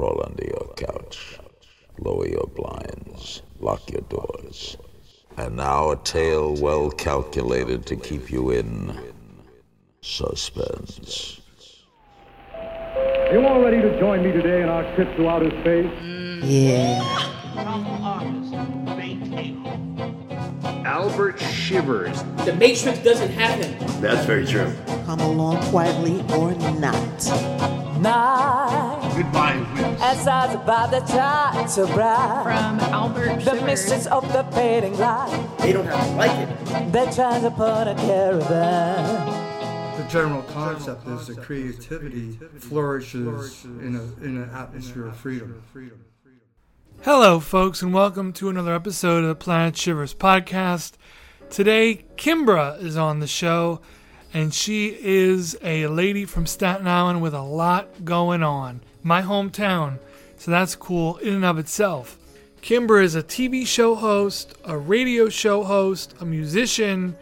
Crawl under your couch. Lower your blinds. Lock your doors. And now a tale well calculated to keep you in suspense. You all ready to join me today in our trip to outer space? Yeah. Albert Shivers. The Matrix doesn't have him. That's very true. Come along quietly or not. Night, Goodbye, Wills. as I about the time to bright. from Albert The Shivers. mistress of the fading light. They don't have to like it. They're trying to put a caravan. The general concept is that creativity flourishes in, a, in an atmosphere of freedom. Hello, folks, and welcome to another episode of the Planet Shivers podcast. Today, Kimbra is on the show, and she is a lady from Staten Island with a lot going on. My hometown, so that's cool in and of itself. Kimbra is a TV show host, a radio show host, a musician,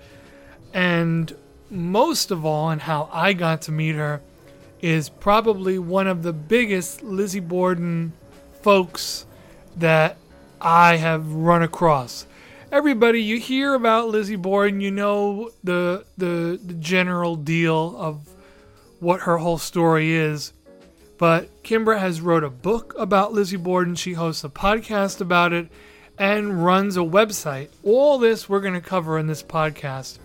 and most of all, and how I got to meet her, is probably one of the biggest Lizzie Borden folks that I have run across. Everybody, you hear about Lizzie Borden, you know the, the the general deal of what her whole story is. But Kimbra has wrote a book about Lizzie Borden. She hosts a podcast about it and runs a website. All this we're going to cover in this podcast.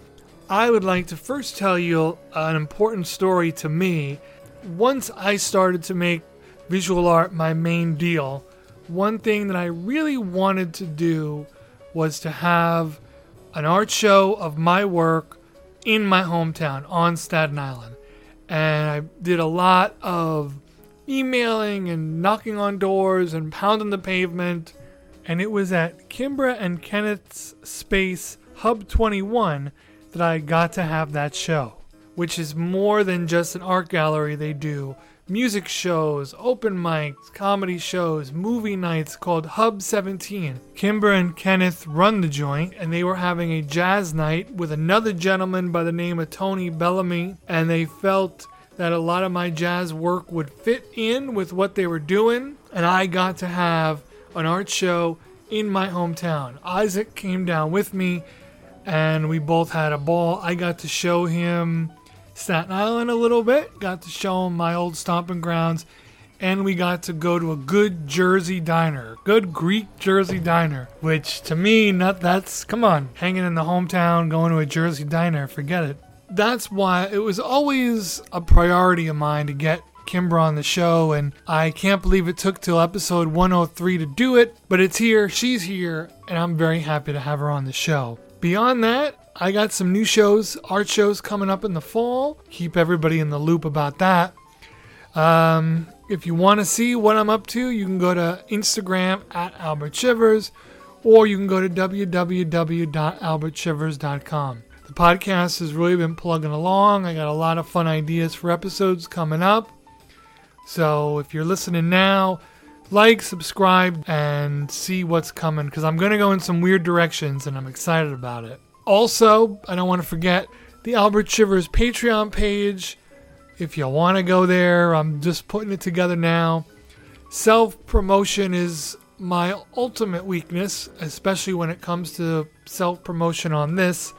I would like to first tell you an important story to me. Once I started to make visual art my main deal, one thing that I really wanted to do was to have an art show of my work in my hometown on Staten Island. And I did a lot of emailing and knocking on doors and pounding the pavement. And it was at Kimbra and Kenneth's space Hub 21 that I got to have that show, which is more than just an art gallery. They do music shows, open mics, comedy shows, movie nights called Hub 17. Kimbra and Kenneth run the joint, and they were having a jazz night with another gentleman by the name of Tony Bellamy, and they felt that a lot of my jazz work would fit in with what they were doing, and I got to have an art show in my hometown. Isaac came down with me, and we both had a ball. I got to show him Staten Island a little bit, got to show him my old stomping grounds, and we got to go to a good Jersey diner, good Greek Jersey diner, which to me, not that's come on, hanging in the hometown, going to a Jersey diner, forget it. That's why it was always a priority of mine to get Kimbra on the show, and I can't believe it took till episode 103 to do it, but it's here, she's here, and I'm very happy to have her on the show. Beyond that, I got some new shows, art shows coming up in the fall. Keep everybody in the loop about that. Um, if you want to see what I'm up to, you can go to Instagram at Albert Shivers, or you can go to www.albertshivers.com. The podcast has really been plugging along. I got a lot of fun ideas for episodes coming up. So if you're listening now, like, subscribe, and see what's coming because I'm going to go in some weird directions and I'm excited about it. Also, I don't want to forget the Albert Shivers Patreon page. If you want to go there, I'm just putting it together now. Self promotion is my ultimate weakness, especially when it comes to self promotion on this,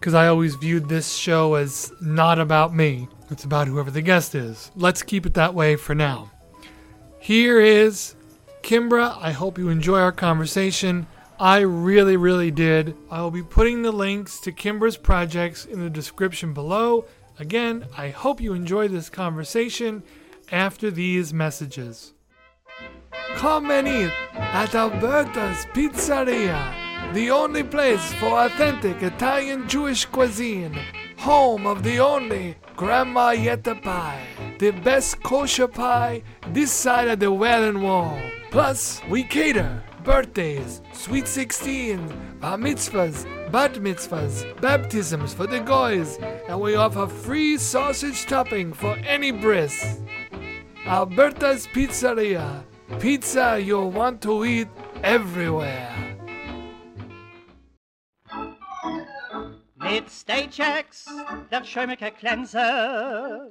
because I always viewed this show as not about me. It's about whoever the guest is. Let's keep it that way for now. Here is Kimbra. I hope you enjoy our conversation. I really, really did. I will be putting the links to Kimbra's projects in the description below. Again, I hope you enjoy this conversation after these messages. Come eat at Alberta's Pizzeria, the only place for authentic Italian Jewish cuisine. Home of the only Grandma Yetta pie, the best kosher pie this side of the Wailing Wall. Plus, we cater birthdays, sweet 16, bar mitzvahs, bat mitzvahs, baptisms for the goys, and we offer free sausage topping for any bris. Alberta's Pizzeria. Pizza you'll want to eat everywhere. Mit Staychecks, der Schäumeke Cleanser,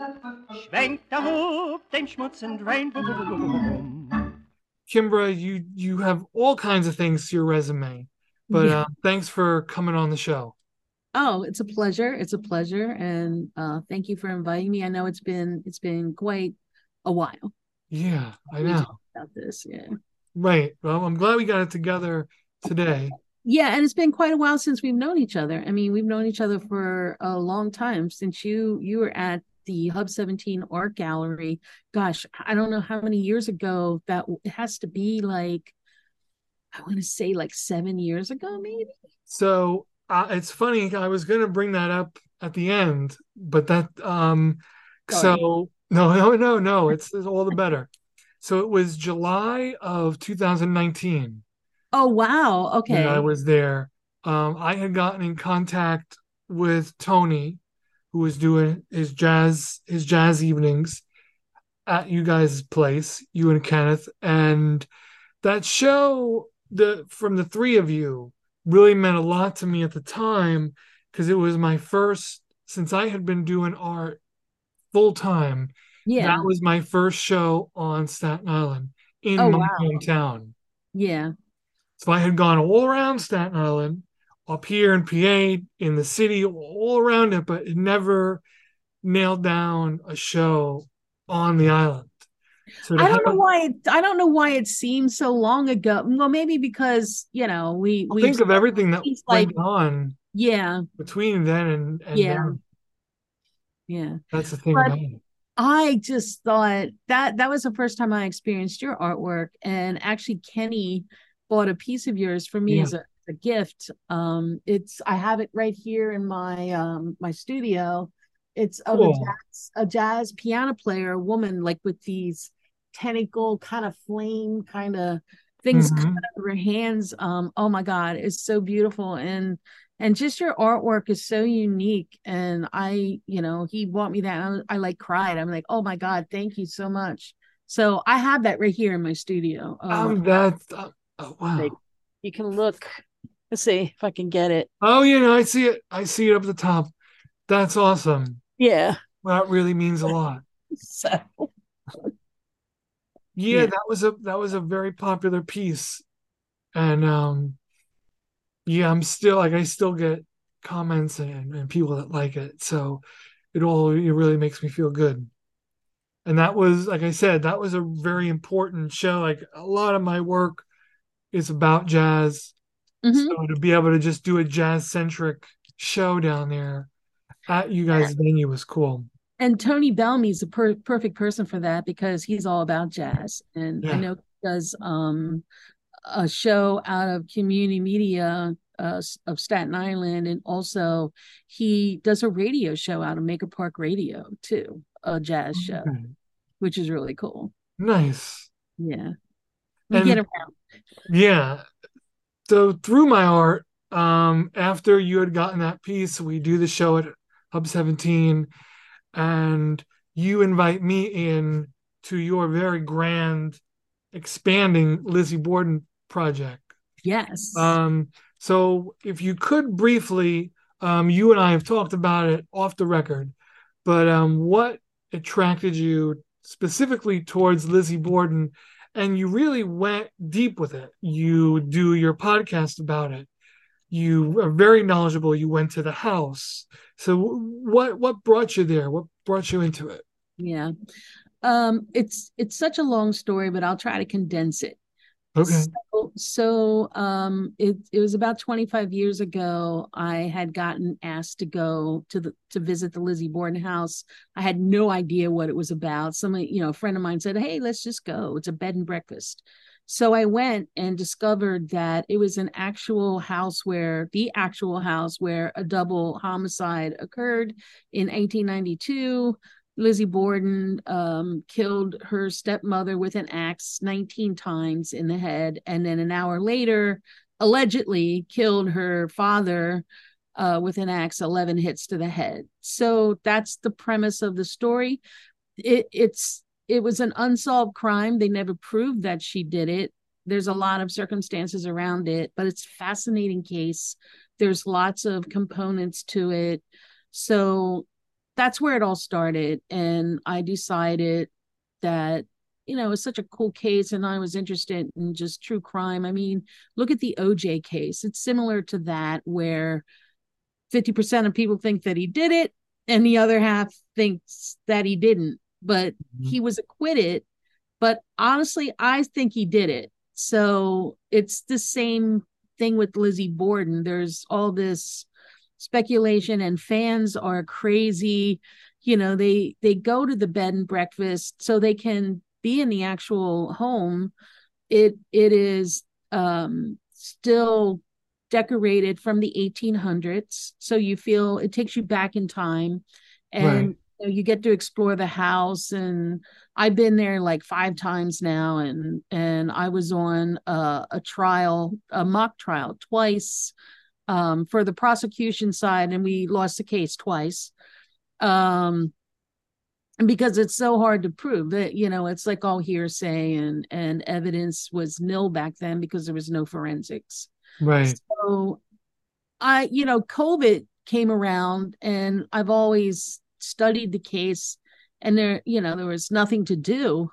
schwenkt der Hub den Schmutz und Drain. Bum, bum, bum, bum, bum. Kimbra, you you have all kinds of things to your resume, but Yeah. uh, thanks for coming on the show. Oh, it's a pleasure. It's a pleasure, and uh, thank you for inviting me. I know it's been it's been quite a while Yeah, I know. about this. Yeah, Right. Well, I'm glad we got it together today. Yeah, and it's been quite a while since we've known each other. I mean, we've known each other for a long time since you you were at the Hub 17 Art Gallery. Gosh, I don't know how many years ago that it has to be like. I want to say like seven years ago, maybe. So uh, it's funny. I was going to bring that up at the end, but that um, Sorry. so no, no, no, no. It's, it's all the better. So it was July of 2019 Oh wow. Okay. when I was there. Um, I had gotten in contact with Tony, who was doing his jazz his jazz evenings at you guys' place, you and Kenneth, and that show the from the three of you really meant a lot to me at the time because it was my first since I had been doing art full time. yeah. That was my first show on Staten Island in Oh, my wow. hometown. yeah. So I had gone all around Staten Island, up here in PA, in the city, all around it, but it never nailed down a show on the island. So I don't know why it, I don't know why it seems so long ago. Well, maybe because you know we we think of everything that went like- on yeah between then and, and Yeah. now. yeah. That's the thing But- about it. I just thought that that was the first time I experienced your artwork, and actually Kenny bought a piece of yours for me Yeah. as a, a gift. Um, it's I have it right here in my um my studio. It's of a jazz, a jazz piano player, a woman like with these tentacle kind of flame kind of things Mhm. out of her hands. Um, oh my God, it's so beautiful and and just your artwork is so unique. And I, you know, he bought me that. And I, I like cried. I'm like, oh my God, thank you so much. So I have that right here in my studio. Um, Um, that's uh, oh, wow. Like- you can look. Let's see if I can get it. Oh, you know, I see it. I see it up at the top. That's awesome. Yeah. That really means a lot. So Yeah, Yeah. that was a that was a very popular piece. And um yeah, I'm still like I still get comments and, and people that like it. So it all it really makes me feel good. And that was like I said, that was a very important show. Like a lot of my work is about jazz. mhm. So to be able to just do a jazz centric show down there at you guys' venue was cool. and Tony Bellamy's the per- perfect person for that because he's all about jazz. And I know he does um, a show out of community media uh, of Staten Island. And also, he does a radio show out of Maker Park Radio, too, a jazz show, which is really cool. Nice. Yeah. We And- get around. Yeah. So through my art, um, after you had gotten that piece, we do the show at Hub 17, and you invite me in to your very grand, expanding Lizzie Borden project. Yes. Um, so if you could briefly, um, you and I have talked about it off the record, but um, what attracted you specifically towards Lizzie Borden? And you really went deep with it. You do your podcast about it. You are very knowledgeable. You went to the house. So what what brought you there? What brought you into it? yeah. Um, it's it's such a long story, but I'll try to condense it. Okay. So, so um, it it was about 25 years ago. I had gotten asked to go to the to visit the Lizzie Borden house. I had no idea what it was about. Somebody, you know, a friend of mine said, "Hey, let's just go. It's a bed and breakfast." So I went and discovered that it was an actual house where the actual house where a double homicide occurred in 1892. Lizzie Borden um, killed her stepmother with an axe 19 times in the head, and then an hour later, allegedly killed her father uh, with an axe 11 hits to the head. So that's the premise of the story. It, it's it was an unsolved crime. They never proved that she did it. There's a lot of circumstances around it, but it's a fascinating case. There's lots of components to it. So that's where it all started. And I decided that you know, it was such a cool case and I was interested in just true crime. I mean, look at the OJ case. It's similar to that where 50% of people think that he did it and the other half thinks that he didn't, but mm-hmm. he was acquitted. But honestly, I think he did it. So it's the same thing with Lizzie Borden. There's all this speculation and fans are crazy. You know they they go to the bed and breakfast so they can be in the actual home. It it is um still decorated from the 1800s so you feel it takes you back in time. And right. you, know, you get to explore the house and i've been there like five times now and and i was on a, a trial a mock trial twice um, for the prosecution side and we lost the case twice. Um because it's so hard to prove that you know it's like all hearsay and and evidence was nil back then because there was no forensics. Right. So i you know covid came around and i've always studied the case and there you know there was nothing to do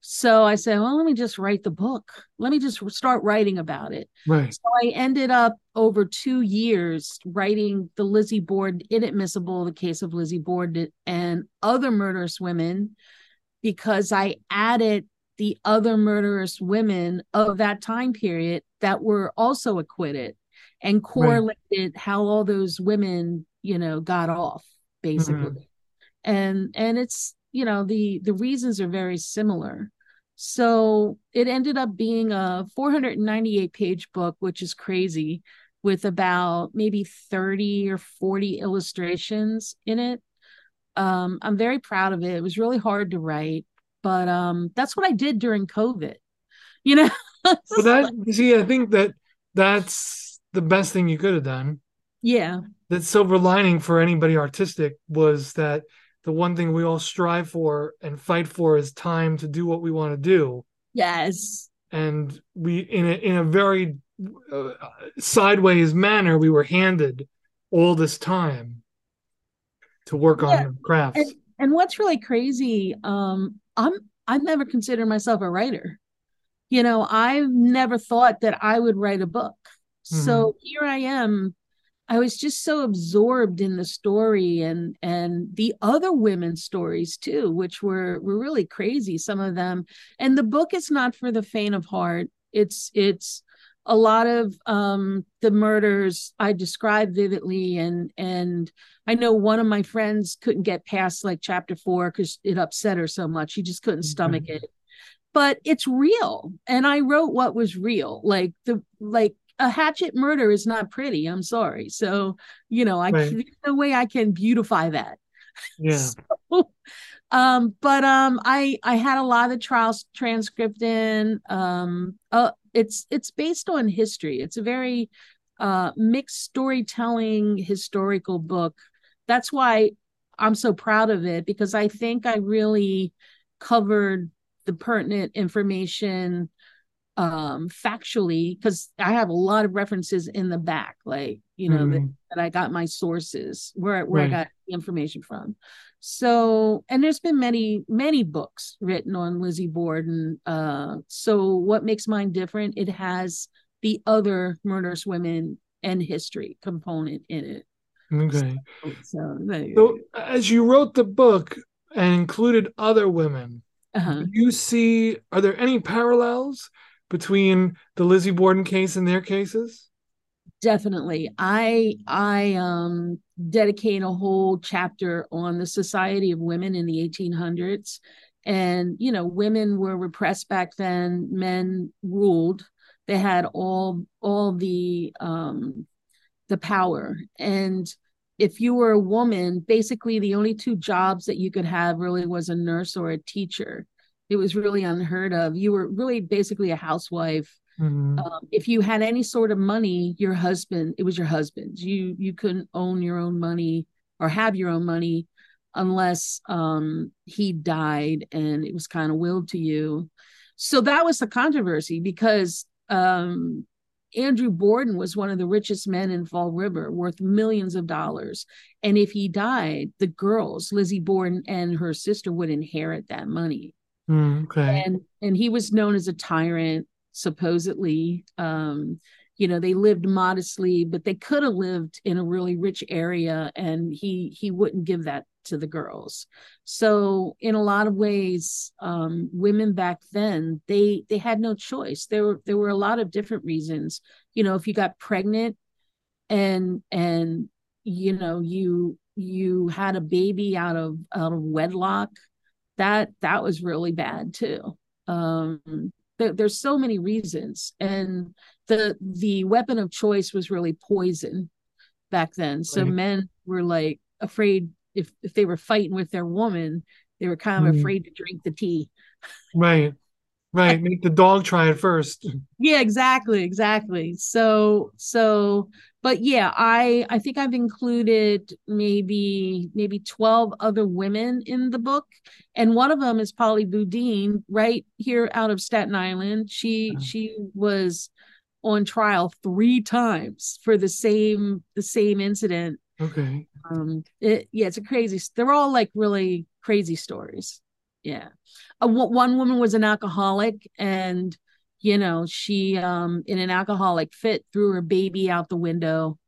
so I said, well, let me just write the book. Let me just start writing about it. Right. So I ended up over two years writing the Lizzie Borden inadmissible, the case of Lizzie Borden and other murderous women, because I added the other murderous women of that time period that were also acquitted and correlated right. how all those women, you know, got off basically. Mm-hmm. And and it's you know the the reasons are very similar. So it ended up being a 498 page book which is crazy with about maybe 30 or 40 illustrations in it. Um, i'm very proud of it. It was really hard to write but um, that's what i did during covid you know? Well that see i think that that's the best thing you could have done. Yeah. The silver lining for anybody artistic was that the one thing we all strive for and fight for is time to do what we want to do. Yes. And we, in a in a very uh, sideways manner, we were handed all this time to work yeah. on crafts. And, and what's really crazy, um, I'm I've never considered myself a writer. You know, I've never thought that I would write a book. Mm-hmm. So here I am I was just so absorbed in the story and and the other women's stories too, which were were really crazy. Some of them, and the book is not for the faint of heart. It's it's a lot of um, the murders I describe vividly, and and I know one of my friends couldn't get past like chapter four because it upset her so much. She just couldn't stomach mm-hmm. it but it's real and i wrote what was real like the like a hatchet murder is not pretty. I'm sorry. So, you know, I right. there's no way I can beautify that. Yeah. so, um, but um, I I had a lot of trials transcript in. Um, uh, it's it's based on history. It's a very uh mixed storytelling historical book. That's why I'm so proud of it because I think I really covered the pertinent information um factually because i have a lot of references in the back like you know mm. that, that, i got my sources where where right. i got the information from so and there's been many many books written on lizzie borden uh so what makes mine different it has the other murderous women and history component in it okay so, so, so as you wrote the book and included other women uh-huh. you see are there any parallels between the Lizzie Borden case and their cases? Definitely. I I um dedicate a whole chapter on the Society of Women in the 1800s and you know women were repressed back then men ruled they had all all the um the power and if you were a woman basically the only two jobs that you could have really was a nurse or a teacher it was really unheard of. You were really basically a housewife. Mm-hmm. Um, if you had any sort of money, your husband, it was your husband's. You you couldn't own your own money or have your own money unless um, he died and it was kind of willed to you. So that was the controversy because um, Andrew Borden was one of the richest men in Fall River, worth millions of dollars. And if he died, the girls, Lizzie Borden and her sister, would inherit that money. Mm, okay. and and he was known as a tyrant supposedly. Um you know they lived modestly but they could have lived in a really rich area and he he wouldn't give that to the girls. So in a lot of ways um women back then they they had no choice. There were there were a lot of different reasons. You know if you got pregnant and and you know you you had a baby out of out of wedlock that that was really bad too um there, there's so many reasons and the the weapon of choice was really poison back then so Right. men were like afraid if if they were fighting with their woman they were kind of Mhm. afraid to drink the tea Right. Right. Make the dog try it first. yeah exactly exactly so so but yeah i i think i've included maybe maybe 12 other women in the book and one of them is polly bodine right here out of staten island she she was on trial three times for the same the same incident Okay. um it, yeah it's a crazy they're all like really crazy stories yeah a, one woman was an alcoholic and you know she um in an alcoholic fit threw her baby out the window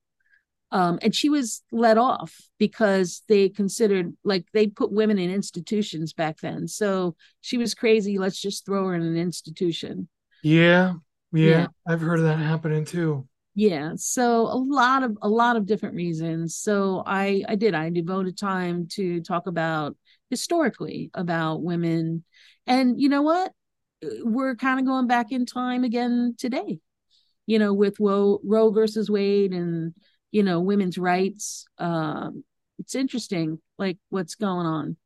um and she was let off because they considered like they put women in institutions back then so she was crazy let's just throw her in an institution Yeah. Yeah. Yeah. I've heard of that happening too. yeah so a lot of a lot of different reasons so i i did i devoted time to talk about historically about women and you know what we're kind of going back in time again today you know with roe, roe versus wade and you know women's rights um it's interesting like what's going on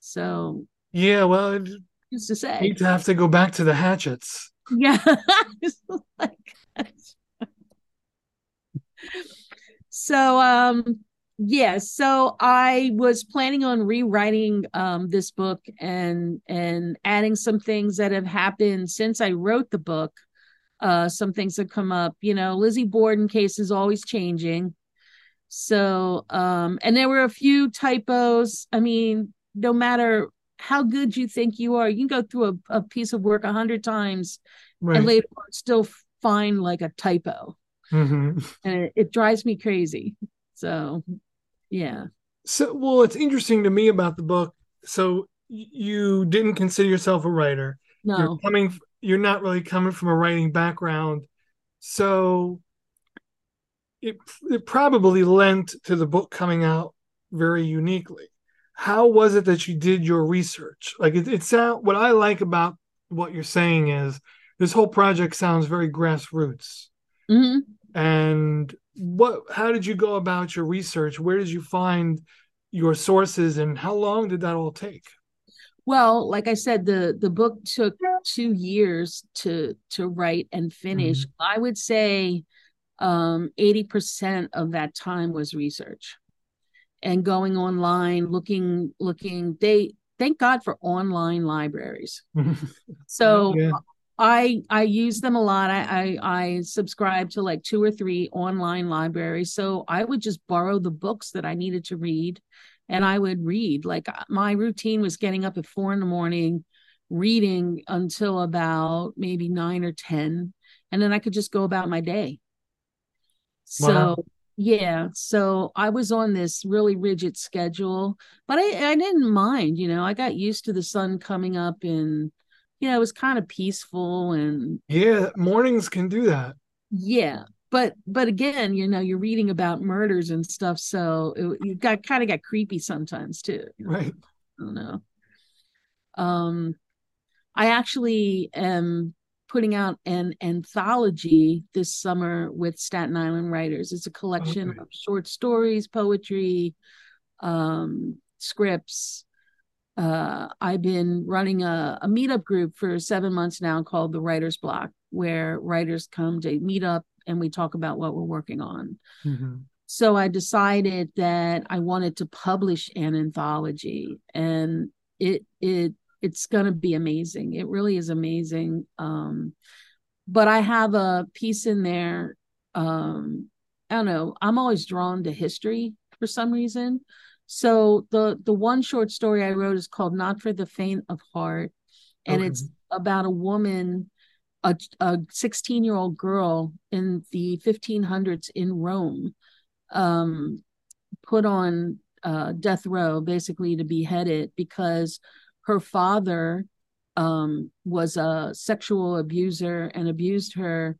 so Yeah. Well, it, just to say hate to have to go back to the hatchets. Yeah. Like- so um yeah, so I was planning on rewriting um this book and and adding some things that have happened since I wrote the book. Uh some things that come up, you know, Lizzie Borden case is always changing. So um and there were a few typos. I mean, no matter how good you think you are, you can go through a, a piece of work a hundred times Right. and later on still find like a typo hmm and it, it drives me crazy so yeah So, well, it's interesting to me about the book. So, you didn't consider yourself a writer. You're no coming. You're not really coming from a writing background, so it it probably lent to the book coming out very uniquely. How was it that you did your research? Like it, it sound what I like about what you're saying is this whole project sounds very grassroots. hmm And what how did you go about your research? Where did you find your sources and how long did that all take? well like i said the the book took two years to to write and finish i would say um 80% of that time was research and going online looking looking they thank god for online libraries so Yeah. I I use them a lot. I, I I subscribe to like two or three online libraries. So I would just borrow the books that I needed to read and I would read. Like uh, my routine was getting up at four in the morning, reading until about maybe nine or ten, and then I could just go about my day. So Wow. yeah, so I was on this really rigid schedule, but I, I didn't mind, you know, I got used to the sun coming up and you know, it was kind of peaceful and Yeah, mornings can do that. yeah. But but again, you know, you're reading about murders and stuff, so it, you got kind of got creepy sometimes too. Right. I don't know. Um, I actually am putting out an anthology this summer with Staten Island writers. It's a collection Okay. of short stories, poetry, um, scripts. Uh, I've been running a, a meetup group for seven months now called the Writer's Block, where writers come to meet up and we talk about what we're working on. Mhm. So I decided that I wanted to publish an anthology and it it it's going to be amazing. It really is amazing. Um but I have a piece in there um I don't know, I'm always drawn to history for some reason. So the the one short story I wrote is called Not for the Faint of Heart, and Okay. it's about a woman, a a 16 year old girl in the 1500s in Rome, um, put on uh, death row basically to be beheaded because her father um, was a sexual abuser and abused her,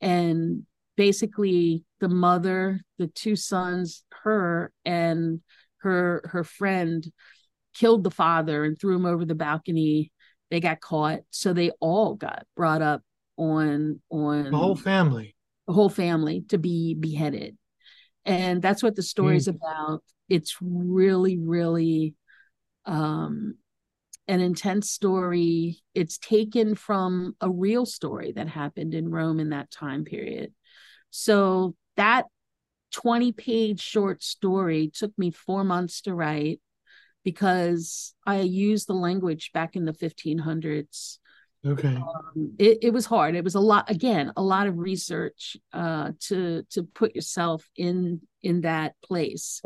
and basically the mother, the two sons, her and her her friend killed the father and threw him over the balcony. They got caught, so they all got brought up on on The whole family. the whole family to be beheaded. And that's what the story's about. It's really, really um, an intense story. It's taken from a real story that happened in Rome in that time period. So that 20 page short story. Took me four months to write because I used the language back in the 1500s Okay. um, it, it was hard. It was a lot again a lot of research uh to to put yourself in in that place.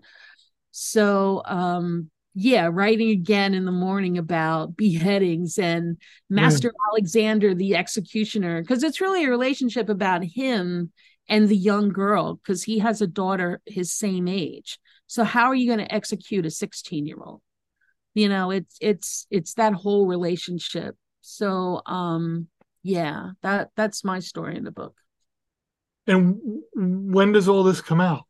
So um yeah writing again in the morning about beheadings and master alexander the executioner because it's really a relationship about him and the young girl because he has a daughter his same age. So how are you going to execute a 16 year old you know it's it's it's that whole relationship. So um yeah that that's my story in the book. And when does all this come out?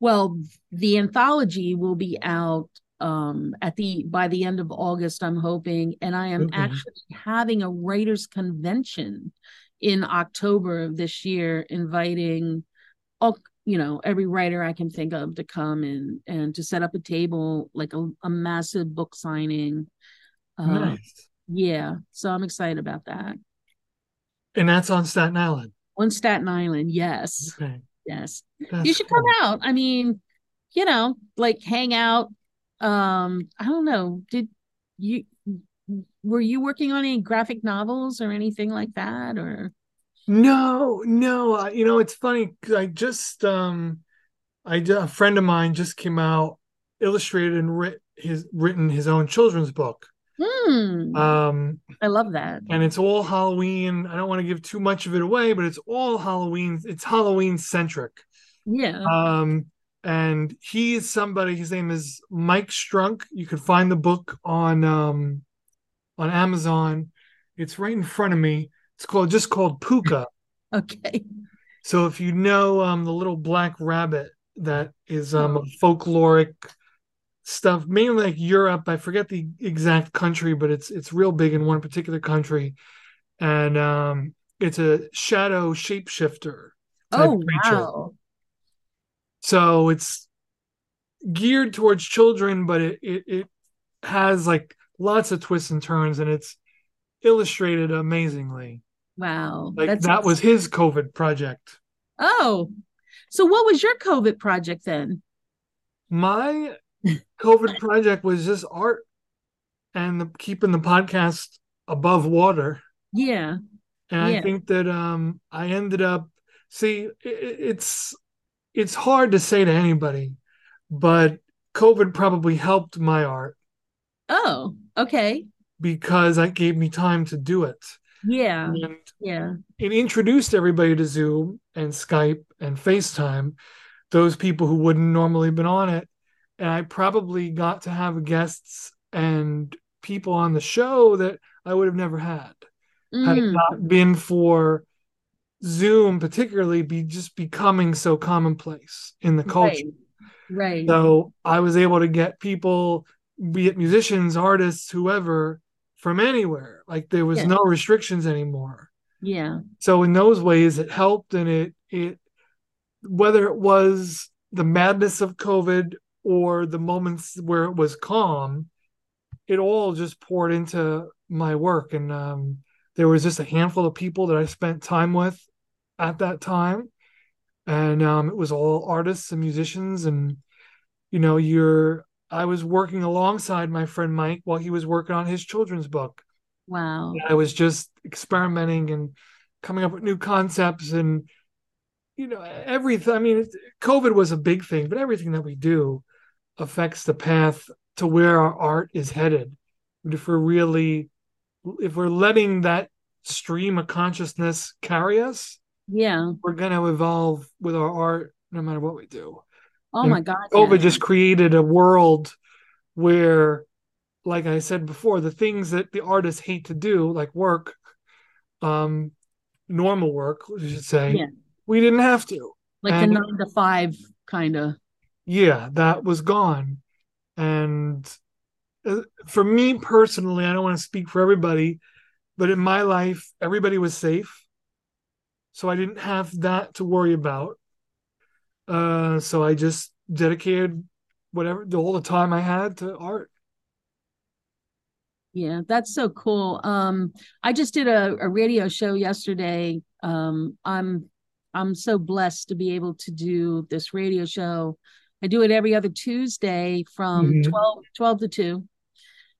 well the anthology will be out um at the by the end of august i'm hoping. And i am Okay. actually having a writers convention in october of this year inviting all you know every writer i can think of to come and and to set up a table like a, a massive book signing uh, nice. yeah so i'm excited about that And that's on Staten Island. on staten island yes Okay. yes That's you should cool. come out i mean you know like hang out um i don't know did you were you working on any graphic novels or anything like that or No, no. I- You know, it's funny I just um, I a friend of mine just came out, illustrated and writ his written his own children's book. hmm Um, i love that and it's all Halloween. I don't want to give too much of it away, but it's all Halloween. It's Halloween centric. yeah Um, and he is somebody. His name is Mike Strunk. You can find the book on um, on Amazon. It's right in front of me. It's called just called Puka. okay So if you know um, the little black rabbit that is um, folkloric stuff, mainly like Europe. I forget the exact country, but it's it's real big in one particular country, and um, it's a shadow shapeshifter. oh creature. wow So it's geared towards children, but it, it it has like lots of twists and turns, and it's illustrated amazingly. wow Like that was his COVID project. oh so what was your covid project then My COVID project was just art and the, keeping the podcast above water. yeah And I think that um I ended up see i i- it's it's hard to say to anybody, but COVID probably helped my art oh okay. Because that gave me time to do it. yeah. And yeah. it introduced everybody to Zoom and Skype and FaceTime, those people who wouldn't normally have been on it. And I probably got to have guests and people on the show that I would have never had. Had it Mm, not been for Zoom, particularly be just becoming so commonplace in the culture. right. Right. So I was able to get people, be it musicians, artists, whoever, from anywhere. Like there was Yeah. no restrictions anymore. yeah So in those ways, it helped, and it it whether it was the madness of COVID or the moments where it was calm, it all just poured into my work, and um, there was just a handful of people that I spent time with at that time, and um, it was all artists and musicians, and you know, you're. I was working alongside my friend Mike while he was working on his children's book. wow I was just experimenting and coming up with new concepts and you know everything. I mean, COVID was a big thing, but everything that we do affects the path to where our art is headed. If we're really, if we're letting that stream of consciousness carry us, yeah, we're going to evolve with our art no matter what we do. Oh And my God. COVID yeah. just created a world where, like I said before, the things that the artists hate to do, like work, um, normal work, we should say, Yeah. we didn't have to. like and- the nine to five kind of. yeah, that was gone. And uh, for me personally, I don't want to speak for everybody, but in my life, everybody was safe. So I didn't have that to worry about. Uh, so I just dedicated whatever all the time I had to art. Yeah, that's so cool. Um, I just did a, a radio show yesterday. Um, I'm I'm so blessed to be able to do this radio show. I do it every other Tuesday from Mhm. 12, 12 to 2.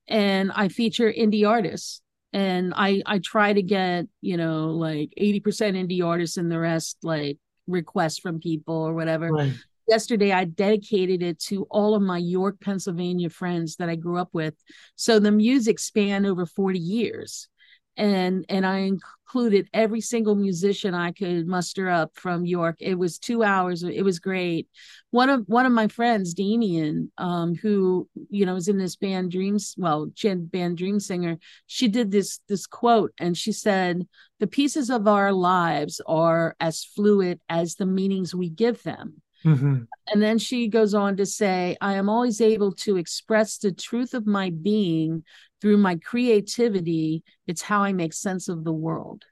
And I feature indie artists. And I I try to get, you know, like 80% indie artists and the rest like requests from people or whatever Right. yesterday I dedicated it to all of my York, Pennsylvania friends that I grew up with. So the music spanned over 40 years. And and I included every single musician I could muster up from York. It was two hours. It was great. One of one of my friends, Damien, um, who you know was in this band Dreams, well, she had band Dream Singer. She did this this quote, and she said, "The pieces of our lives are as fluid as the meanings we give them." Mhm. And then she goes on to say, I am always able to express the truth of my being through my creativity. It's how I make sense of the world.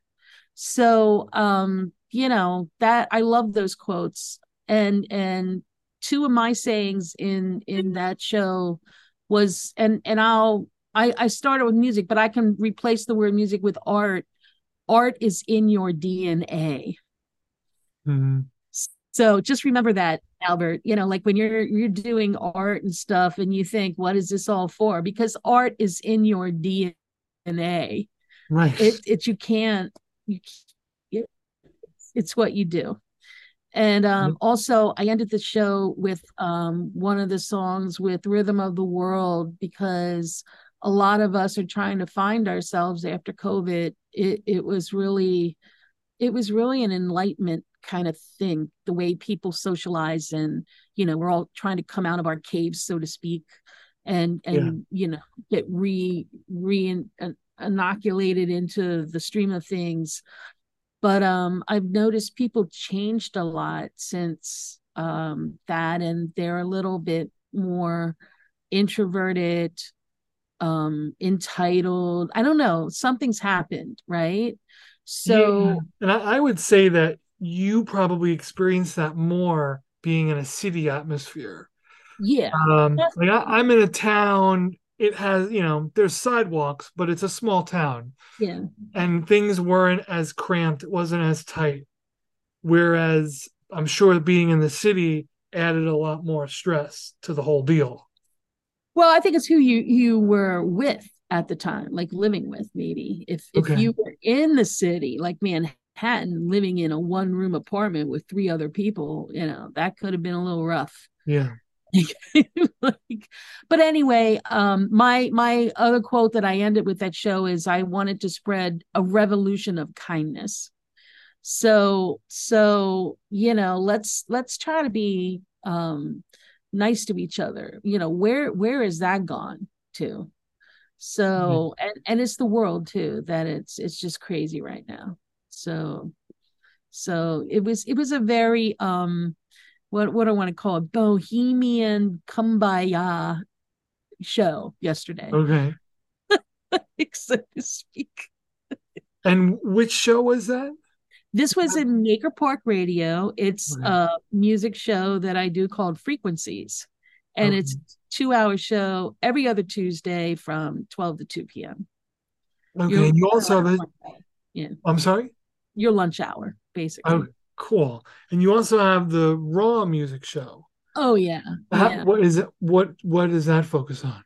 So, um, you know, that I love those quotes. And, and two of my sayings in, in that show was, and, and I'll, I, I started with music, but I can replace the word music with art. Art is in your DNA. Mhm. So just remember that, Albert. You know, like when you're you're doing art and stuff, and you think, "What is this all for?" Because art is in your DNA. Right. It it you can't. You, it, it's what you do. And um, also, I ended the show with um, one of the songs with "Rhythm of the World" because a lot of us are trying to find ourselves after COVID. It it was really, it was really an enlightenment kind of thing the way people socialize and you know we're all trying to come out of our caves so to speak and and you know get re re inoculated into the stream of things. But um i've noticed people changed a lot since um that and they're a little bit more introverted um entitled i don't know something's happened right so Yeah. and I, I would say that you probably experience that more being in a city atmosphere. yeah Um, like I, I'm in a town. It has, you know, there's sidewalks, but it's a small town, yeah and things weren't as cramped. It wasn't as tight. Whereas I'm sure being in the city added a lot more stress to the whole deal. Well, I think it's who you you were with at the time, like living with maybe. If if you were in the city, like Manhattan, living in a one room apartment with three other people, you know, that could have been a little rough. Yeah. like, but anyway, um, my my other quote that I ended with that show is I wanted to spread a revolution of kindness. So so you know, let's let's try to be um nice to each other. You know, where where is that gone to? So and and it's the world too that it's it's just crazy right now. So so it was it was a very um what what I want to call it bohemian kumbaya show yesterday, Okay. so to speak. And which show was that? This was in Maker Park Radio. It's Okay. a music show that I do called Frequencies, and it's two hour show every other Tuesday from twelve to two p.m. Okay. Your- and you also have yeah, I'm sorry? your lunch hour basically. Oh, cool. And you also have the Raw music show. Oh yeah, How- yeah. What is it? What What does that focus on?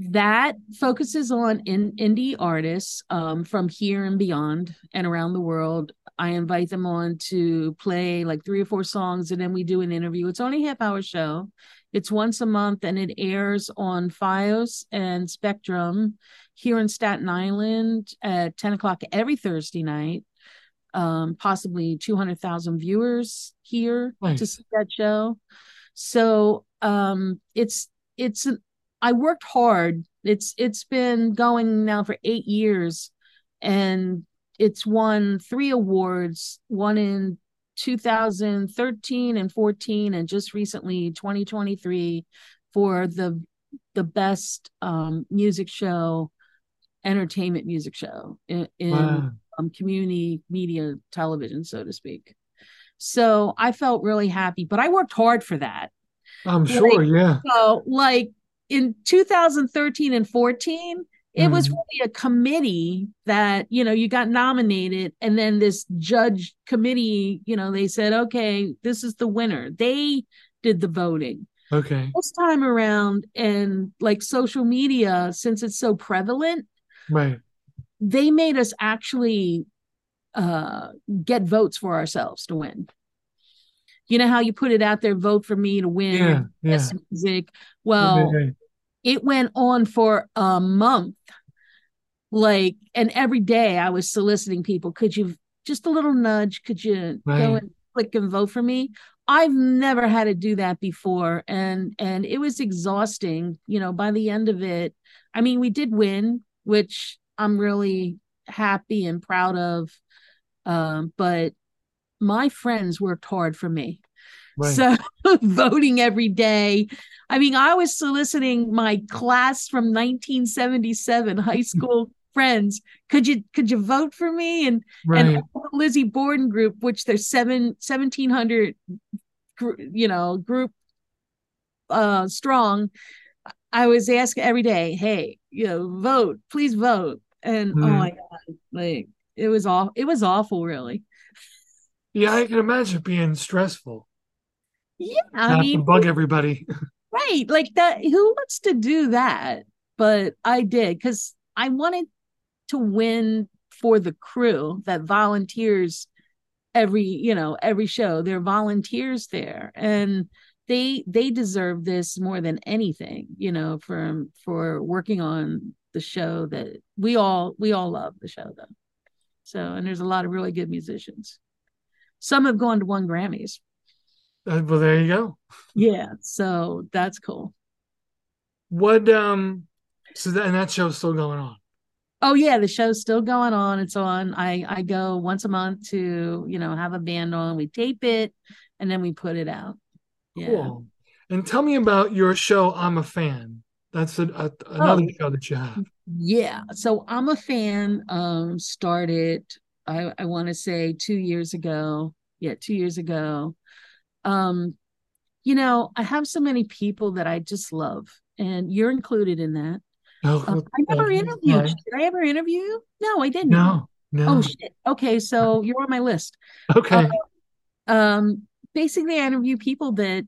That focuses on in, indie artists um, from here and beyond and around the world. I invite them on to play like three or four songs, and then we do an interview. It's only a half hour show. It's once a month, and it airs on FiOS and Spectrum here in Staten Island at ten o'clock every Thursday night. Um, possibly two hundred thousand viewers here Nice. to see that show. So um, it's it's an I worked hard. It's it's been going now for eight years, and it's won three awards. One in 2013 and 14, and just recently 2023 for the the best um, music show, entertainment music show in, in Wow. um, community media television, so to speak. So I felt really happy, but I worked hard for that. I'm sure, yeah. So, like in 2013 and 14, it was Mhm. really a committee that, you know, you got nominated, and then this judge committee, you know, they said, okay, this is the winner. They did the voting. Okay. This time around, and like social media, since it's so prevalent, Right. they made us actually uh get votes for ourselves to win. You know how you put it out there, vote for me to win Yeah, yeah. music. Well, it went on for a month. Like, and every day I was soliciting people, could you just a little nudge? Could you Right. go and click and vote for me? I've never had to do that before. And and it was exhausting, you know, by the end of it. I mean, we did win, which I'm really happy and proud of. Um, but my friends worked hard for me. Right. So voting every day. I mean, I was soliciting my class from 1977 high school friends. Could you could you vote for me? And Right. and Lizzie Borden group, which there's seven 1700 you know group uh strong. I was asking every day, hey, you know, vote, please vote. And oh Mhm. my god, like it was all it was awful, really. Yeah, I can imagine being stressful. Yeah, I Have to mean, bug everybody. Right. Like that. Who wants to do that? But I did because I wanted to win for the crew that volunteers every, you know, every show. They're volunteers there and they they deserve this more than anything, you know, for for working on the show that we all we all love the show though. So and there's a lot of really good musicians. Some have gone to one Grammys. Uh, well, there you go. Yeah, so that's cool. What um so that and that show's still going on. Oh yeah, the show's still going on. It's on. I I go once a month to you know have a band on. We tape it and then we put it out. Yeah. Cool. And tell me about your show I'm a fan. That's a, a, another Oh. show that you have. Yeah. So I'm a fan. Um, started I I want to say two years ago. Yeah, two years ago. Um, you know, I have so many people that I just love, and you're included in that. Oh, Um, I never interviewed. Did I ever interview you? No, I didn't. No, no. Oh shit. Okay, so you're on my list. Okay. um basically I interview people that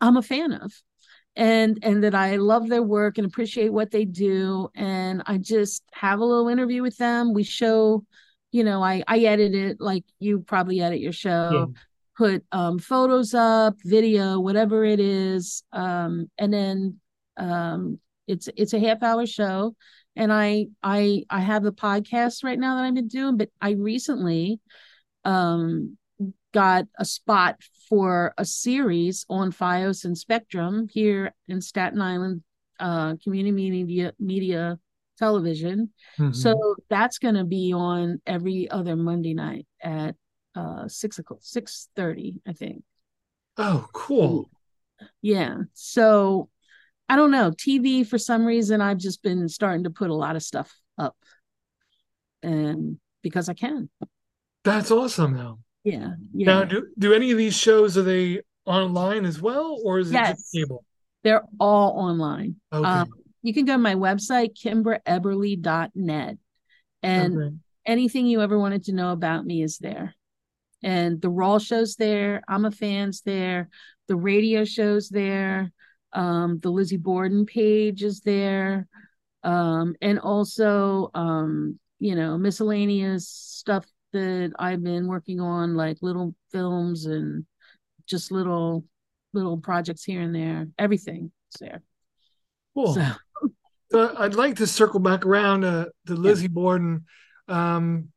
I'm a fan of and and that I love their work and appreciate what they do and I just have a little interview with them we show you know I I edit it like you probably edit your show Yeah. put um photos up video whatever it is um and then um it's it's a half hour show and I I I have the podcast right now that I've been doing but I recently um got a spot for a series on FiOS and Spectrum here in Staten Island uh, community media media television. Mhm. So that's going to be on every other Monday night at uh, six o'clock, six thirty, I think. oh, cool. Yeah. So I don't know. TV for some reason I've just been starting to put a lot of stuff up, and because I can. That's awesome though. Yeah. Yeah. Now, do do any of these shows are they online as well, or is it Yes. just cable? They're all online. Okay. Um, you can go to my website, kimbraeberly.net, and Okay. anything you ever wanted to know about me is there. And the Raw show's there. I'm a fan's there. The radio show's there. Um, the Lizzie Borden page is there. Um, and also um, you know, miscellaneous stuff that I've been working on, like little films and just little little projects here and there. Everything is there. Cool. So So I'd like to circle back around uh, to Lizzie Borden. Um,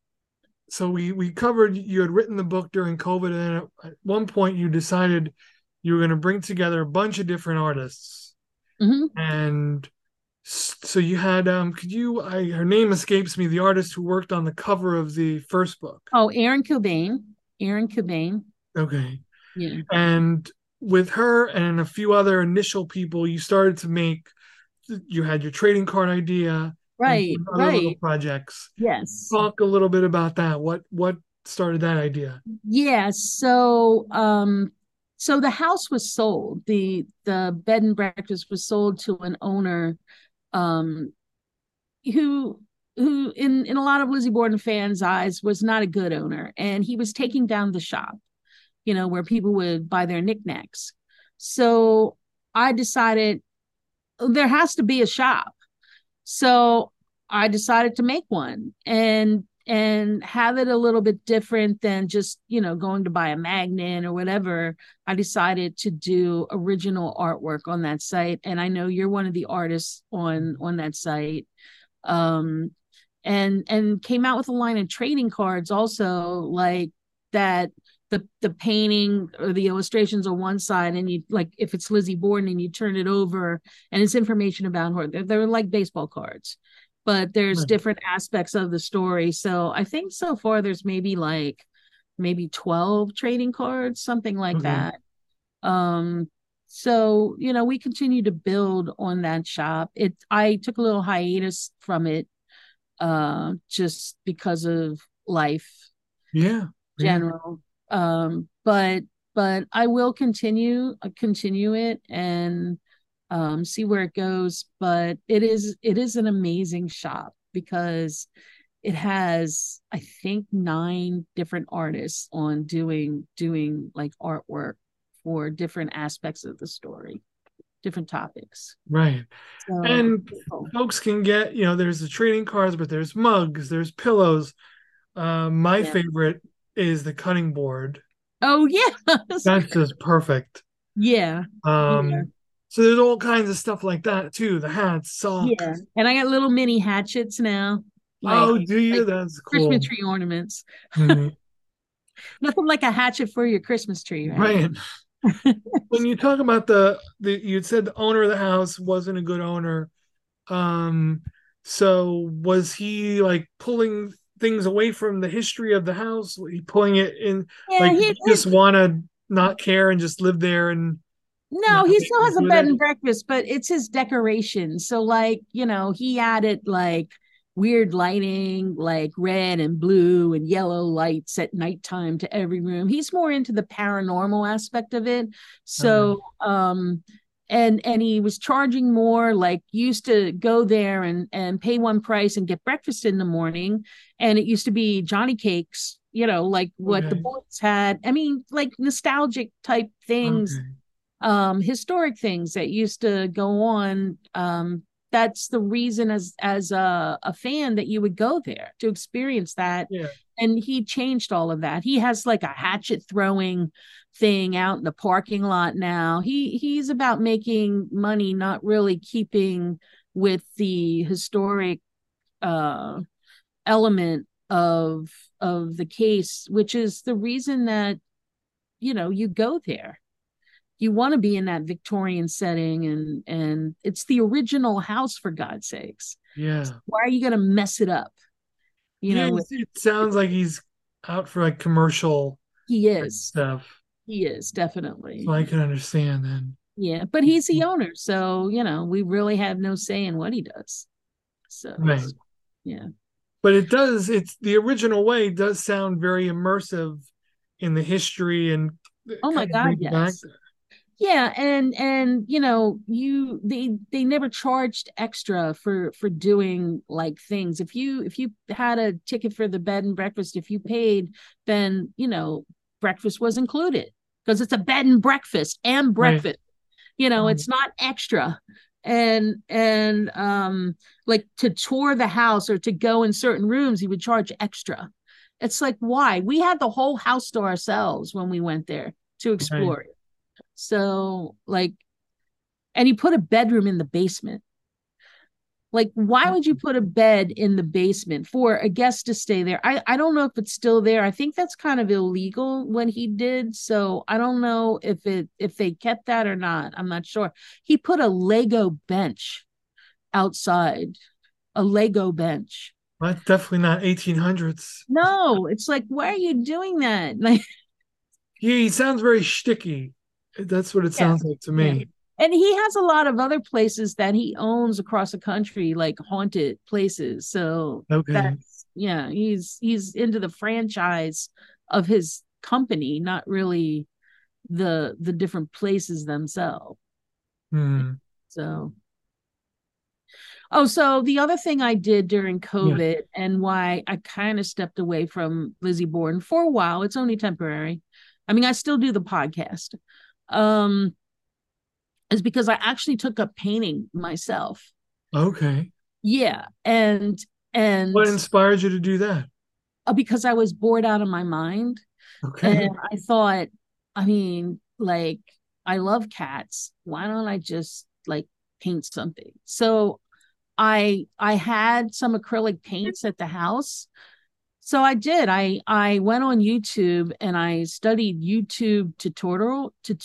so we we covered you had written the book during COVID, and then at, at one point you decided you were going to bring together a bunch of different artists, Mhm. and so you had um, could you? I her name escapes me. The artist who worked on the cover of the first book. Oh, Aaron Cobain. Aaron Cobain. Okay, Yeah. and with her and a few other initial people, you started to make. You had your trading card idea, Right. some other little Right. projects. Yes. talk a little bit about that. What what started that idea? Yeah, so um so the house was sold. The the bed and breakfast was sold to an owner um who who in in a lot of Lizzie Borden fans' eyes was not a good owner and he was taking down the shop, you know, where people would buy their knickknacks. So I decided there has to be a shop. So I decided to make one and and have it a little bit different than just, you know, going to buy a magnet or whatever. I decided to do original artwork on that site and I know you're one of the artists on on that site. Um and and came out with a line of trading cards also like that the the painting or the illustrations on one side and you like if it's Lizzie Borden and you turn it over and it's information about her they're, they're like baseball cards but there's Right. different aspects of the story so I think so far there's maybe like maybe 12 trading cards something like Okay. that um so you know we continue to build on that shop it I took a little hiatus from it uh just because of life yeah. general um but but i will continue uh, continue it and um see where it goes but it is it is an amazing shop because it has i think nine different artists on doing doing like artwork for different aspects of the story different topics Right. so And cool. folks can get, you know, there's the trading cards, but there's mugs, there's pillows. Uh, my Yeah. favorite is the cutting board. oh yeah That's just perfect. yeah Um, Yeah. so there's all kinds of stuff like that too. The hats, socks. yeah and i got little mini hatchets now oh, do you? like That's cool. Christmas tree ornaments. Mhm. Nothing like a hatchet for your Christmas tree, right? Right. when you talk about the the you said the owner of the house wasn't a good owner. Um so was he like pulling things away from the history of the house? Pulling it in Yeah, like he, you just want to not care and just live there and no, he still has a bed and breakfast, but it's his decoration. So, like, you know, he added like weird lighting, like red and blue and yellow lights at nighttime to every room. He's more into the paranormal aspect of it. So, um, and and he was charging more like used to go there and and pay one price and get breakfast in the morning. And it used to be johnny cakes you know like what the boys had. I mean like nostalgic type things Okay. um historic things that used to go on. Um that's the reason as as a, a fan that you would go there to experience that. Yeah. And he changed all of that. He has like a hatchet throwing thing out in the parking lot now. He he's about making money not really keeping with the historic uh element of of the case which is the reason that you know you go there. You want to be in that victorian setting and and it's the original house for god's sakes. Yeah. why are you going to mess it up you Yeah, know it's- it sounds like he's out for like commercial he is stuff. he is definitely So I can understand then. yeah but he's the mm-hmm. owner so you know we really have no say in what he does so Right. yeah But it does, it's the original way does sound very immersive in the history and Oh my God, back. Yeah and and you know you they they never charged extra for for doing like things if you if you had a ticket for the bed and breakfast if you paid then you know breakfast was included because it's a bed and breakfast and breakfast You know, Right. it's not extra. And and um like to tour the house or to go in certain rooms, he would charge extra. It's like why? We had the whole house to ourselves when we went there to explore it. So like and he put a bedroom in the basement. Like, why would you mm-hmm. put a bed in the basement for a guest to stay there? I, I don't know if it's still there. I think that's kind of illegal when he did. So I don't know if it if they kept that or not. I'm not sure. He put a Lego bench outside, a Lego bench. That's definitely not 1800s. No, it's like, why are you doing that? Like, He, he sounds very shticky. That's what it Yeah. sounds like to me. and he has a lot of other places that he owns across the country, like haunted places. So Okay. yeah, he's he's into the franchise of his company, not really the the different places themselves. Hmm. So Oh, so the other thing I did during COVID and why I kind of stepped away from Lizzie Borden for a while, it's only temporary. I mean, I still do the podcast. Um is because I actually took up painting myself. Okay. Yeah, and and What inspired you to do that? uh, because I was bored out of my mind. Okay. And I thought, I mean, like, I love cats. Why don't I just like paint something? So I I had some acrylic paints at the house. So I did. I I went on YouTube and I studied YouTube tutorial to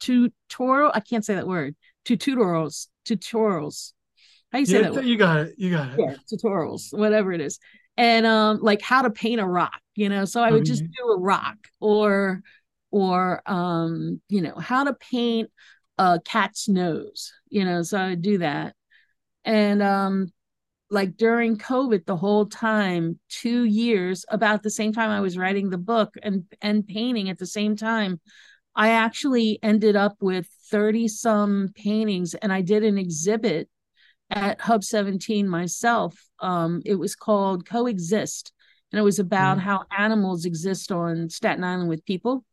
tutorial. I can't say that word. Tutorials. Tutorials. How you say Yeah, that word? you got it. You got it. yeah tutorials whatever it is and um like how to paint a rock you know so i would just Okay. do a rock or or um you know how to paint a cat's nose you know so i would do that and um like during covid the whole time 2 years about the same time i was writing the book and and painting at the same time i actually ended up with 30 some paintings and i did an exhibit at Hub 17 myself. Um, it was called Coexist, and it was about Mhm. how animals exist on Staten Island with people.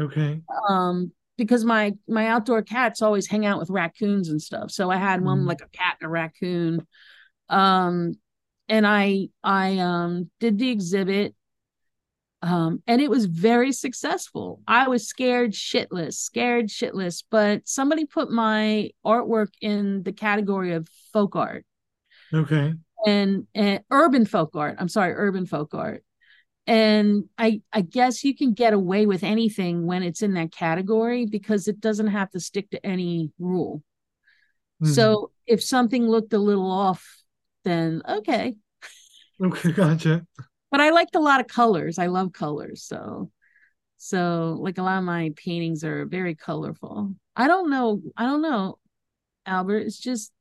Okay. Um, because my my outdoor cats always hang out with raccoons and stuff. So I had one Mhm. like a cat and a raccoon. Um, and I I um did the exhibit. Um, and it was very successful. I was scared shitless, scared shitless, but somebody put my artwork in the category of folk art Okay. and, and urban folk art. I'm sorry, urban folk art. And I I guess you can get away with anything when it's in that category because it doesn't have to stick to any rule. Mhm. So if something looked a little off, then okay. Okay, gotcha. But I liked a lot of colors. I love colors. So so like a lot of my paintings are very colorful. I don't know. I don't know, Albert. It's just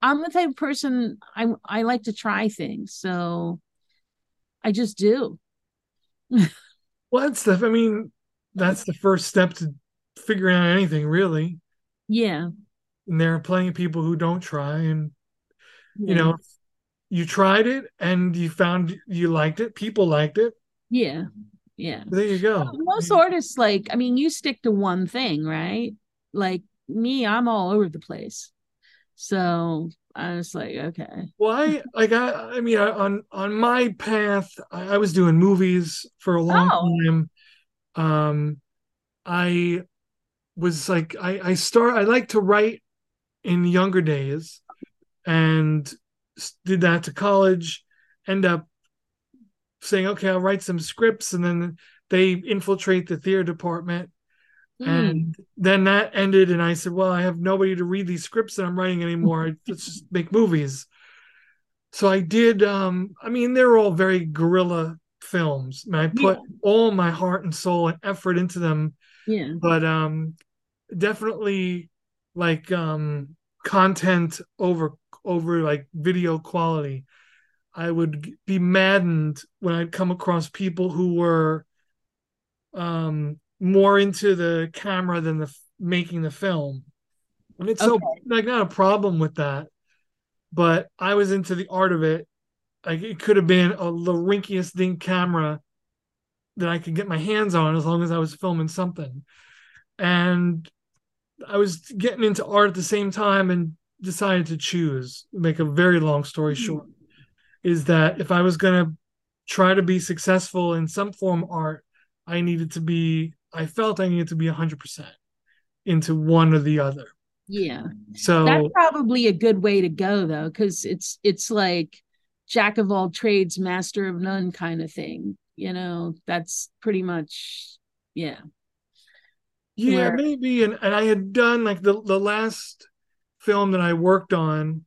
I'm the type of person I I like to try things. So I just do. Well, that's the. I mean, that's the first step to figuring out anything, really. Yeah. And there are plenty of people who don't try, and you know, you tried it and you found you liked it. People liked it. Yeah. Yeah. There you go. Most artists like, I mean, you stick to one thing, right? Like me, I'm all over the place. So I was like, okay. Well, I like I, I mean I, on on my path, I, I was doing movies for a long Oh. time. Um, I was like I I start I like to write in younger days, and did that to college. End up saying, okay, I'll write some scripts, and then they infiltrate the theater department. Hmm. And then that ended, and I said, "Well, I have nobody to read these scripts that I'm writing anymore. Let's just make movies." So I did. Um, I mean, they're all very guerrilla films. And I put all my heart and soul and effort into them, Yeah. but um, definitely like um, content over over like video quality. I would be maddened when I'd come across people who were um more into the camera than the making the film. And it's so like not a problem with that, but I was into the art of it. Like it could have been a the rinkiest ding camera that I could get my hands on as long as I was filming something. And I was getting into art at the same time and decided to choose. Make a very long story mm-hmm. short, is that if I was gonna try to be successful in some form of art, I needed to be. I felt I needed to be hundred percent into one or the other. Yeah. So That's probably a good way to go though, because it's it's like jack of all trades, master of none kind of thing. You know, that's pretty much yeah. Yeah, where- maybe. And and I had done like the the last film that I worked on,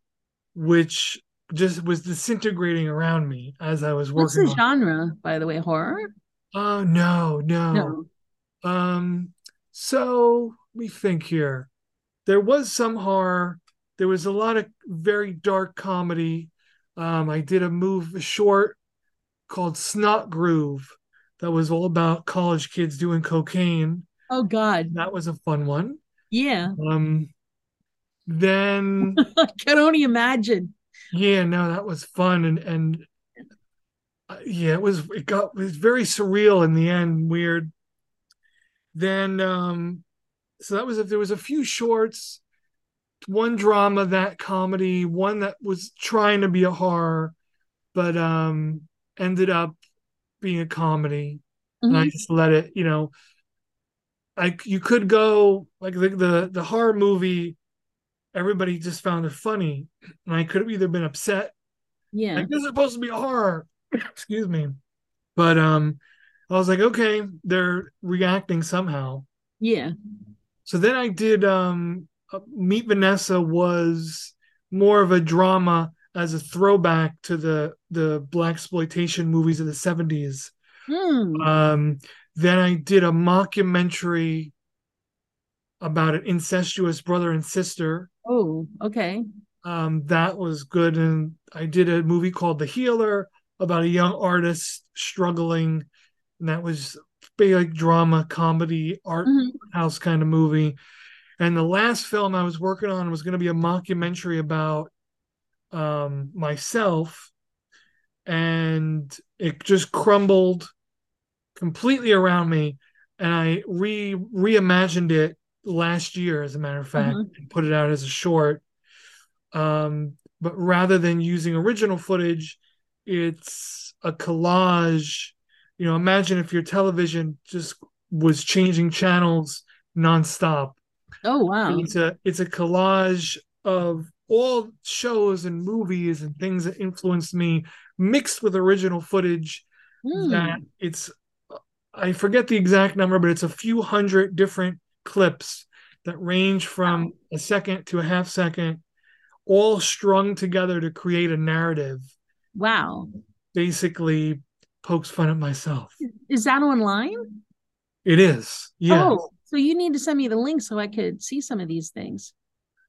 which just was disintegrating around me as I was What's working the genre, by the way? Horror? Oh no, no. No. Um, so let me think here. There was some horror. There was a lot of very dark comedy. Um, I did a move a short called Snot Groove that was all about college kids doing cocaine. Oh God. That was a fun one. Yeah. Um, then I can only imagine. yeah, no, that was fun and and uh, yeah, it was it got it was very surreal in the end, weird. Then um, so that was if there was a few shorts, one drama, that comedy, one that was trying to be a horror, but um ended up being a comedy, and I Mhm. just let it, you know. I you could go like the the, the horror movie everybody just found it funny and i could have either been upset Yeah. like this is supposed to be a horror excuse me but um i was like okay they're reacting somehow Yeah. so then i did um uh, meet vanessa was more of a drama as a throwback to the the blaxploitation movies of the 70s Hmm. um then i did a mockumentary about an incestuous brother and sister Oh, okay. um, that was good. And I did a movie called The Healer about a young artist struggling, and that was big like drama, comedy, art Mhm. house kind of movie. And the last film I was working on was going to be a mockumentary about um, myself, and it just crumbled completely around me. And I re reimagined it last year, as a matter of fact, Mhm. and put it out as a short. Um, but rather than using original footage, it's a collage. You know, imagine if your television just was changing channels nonstop. Oh wow. It's a it's a collage of all shows and movies and things that influenced me, mixed with original footage. Hmm. That it's I forget the exact number, but it's a few hundred different clips that range from a second to a half second, all strung together to create a narrative. Wow. Basically, pokes fun at myself. Is that online? It is, yeah. Oh, so you need to send me the link so I could see some of these things.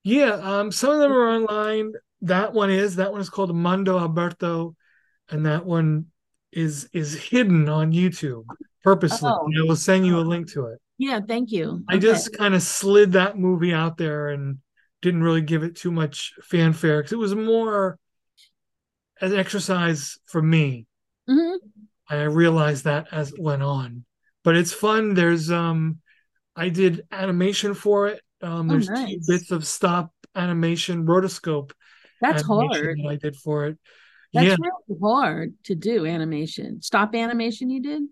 Yeah, um, some of them are online. That one is. That one is called Mundo Alberto, and that one is is hidden on YouTube purposely. Oh. I will send you a link to it. Yeah, thank you. I just kind of slid that movie out there and didn't really give it too much fanfare because it was more an exercise for me. Mhm. I realized that as it went on. But it's fun. There's um I did animation for it. Um Oh, there's two bits of stop animation rotoscope That's animation hard. that I did for it. That's yeah, really hard to do animation. Stop animation you did?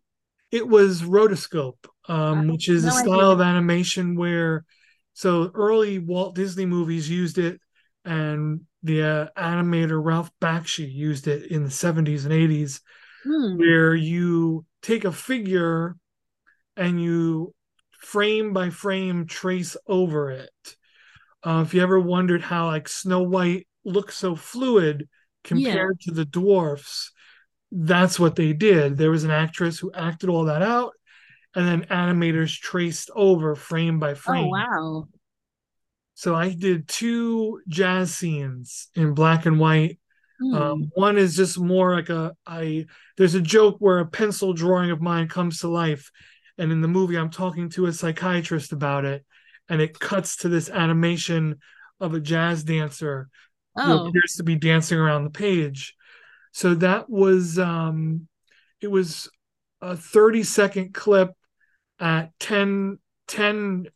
It was rotoscope, um, which is a no idea. style of animation where so early Walt Disney movies used it, and the uh, animator Ralph Bakshi used it in the 70s and 80s, Hmm. where you take a figure and you frame by frame trace over it. Uh, if you ever wondered how like Snow White looks so fluid compared to the dwarfs, that's what they did. There was an actress who acted all that out, and then animators traced over frame by frame. Oh wow. So I did two jazz scenes in black and white. Hmm. Um, one is just more like a I. There's a joke where a pencil drawing of mine comes to life, and in the movie I'm talking to a psychiatrist about it, and it cuts to this animation of a jazz dancer who oh. appears to be dancing around the page. So that was um it was a 30 second clip at 10 10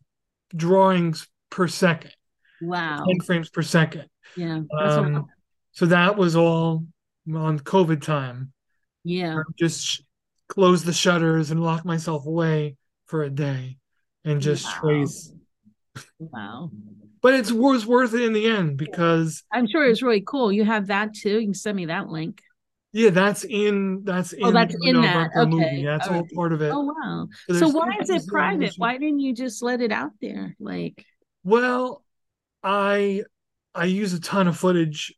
drawings per second, Wow. 10 frames per second. Yeah. That's a lot. Um, so that was all on COVID time. Yeah. Just sh- close the shutters and lock myself away for a day and just Wow. trace. Wow. But it's was worth it in the end because I'm sure it's really cool. You have that too. You can send me that link. Yeah, that's in that's in Oh, that's in Bruno that. Okay. movie. That's All all right. part of it. Oh wow. So So why is it private? Why didn't you just let it out there? Like Well, I I use a ton of footage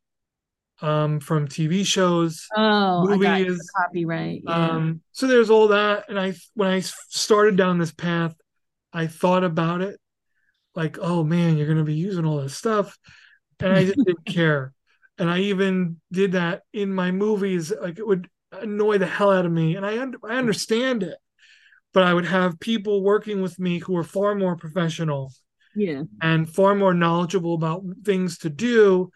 um from TV shows. oh, I got the Movies, copyright. Yeah. Um so there's all that and I when I started down this path, I thought about it like, oh man, you're to be using all this stuff and I just didn't care. And I even did that in my movies like it would annoy the hell out of me and I I understand it. But I would have people working with me who are far more professional yeah. and far more knowledgeable about things to do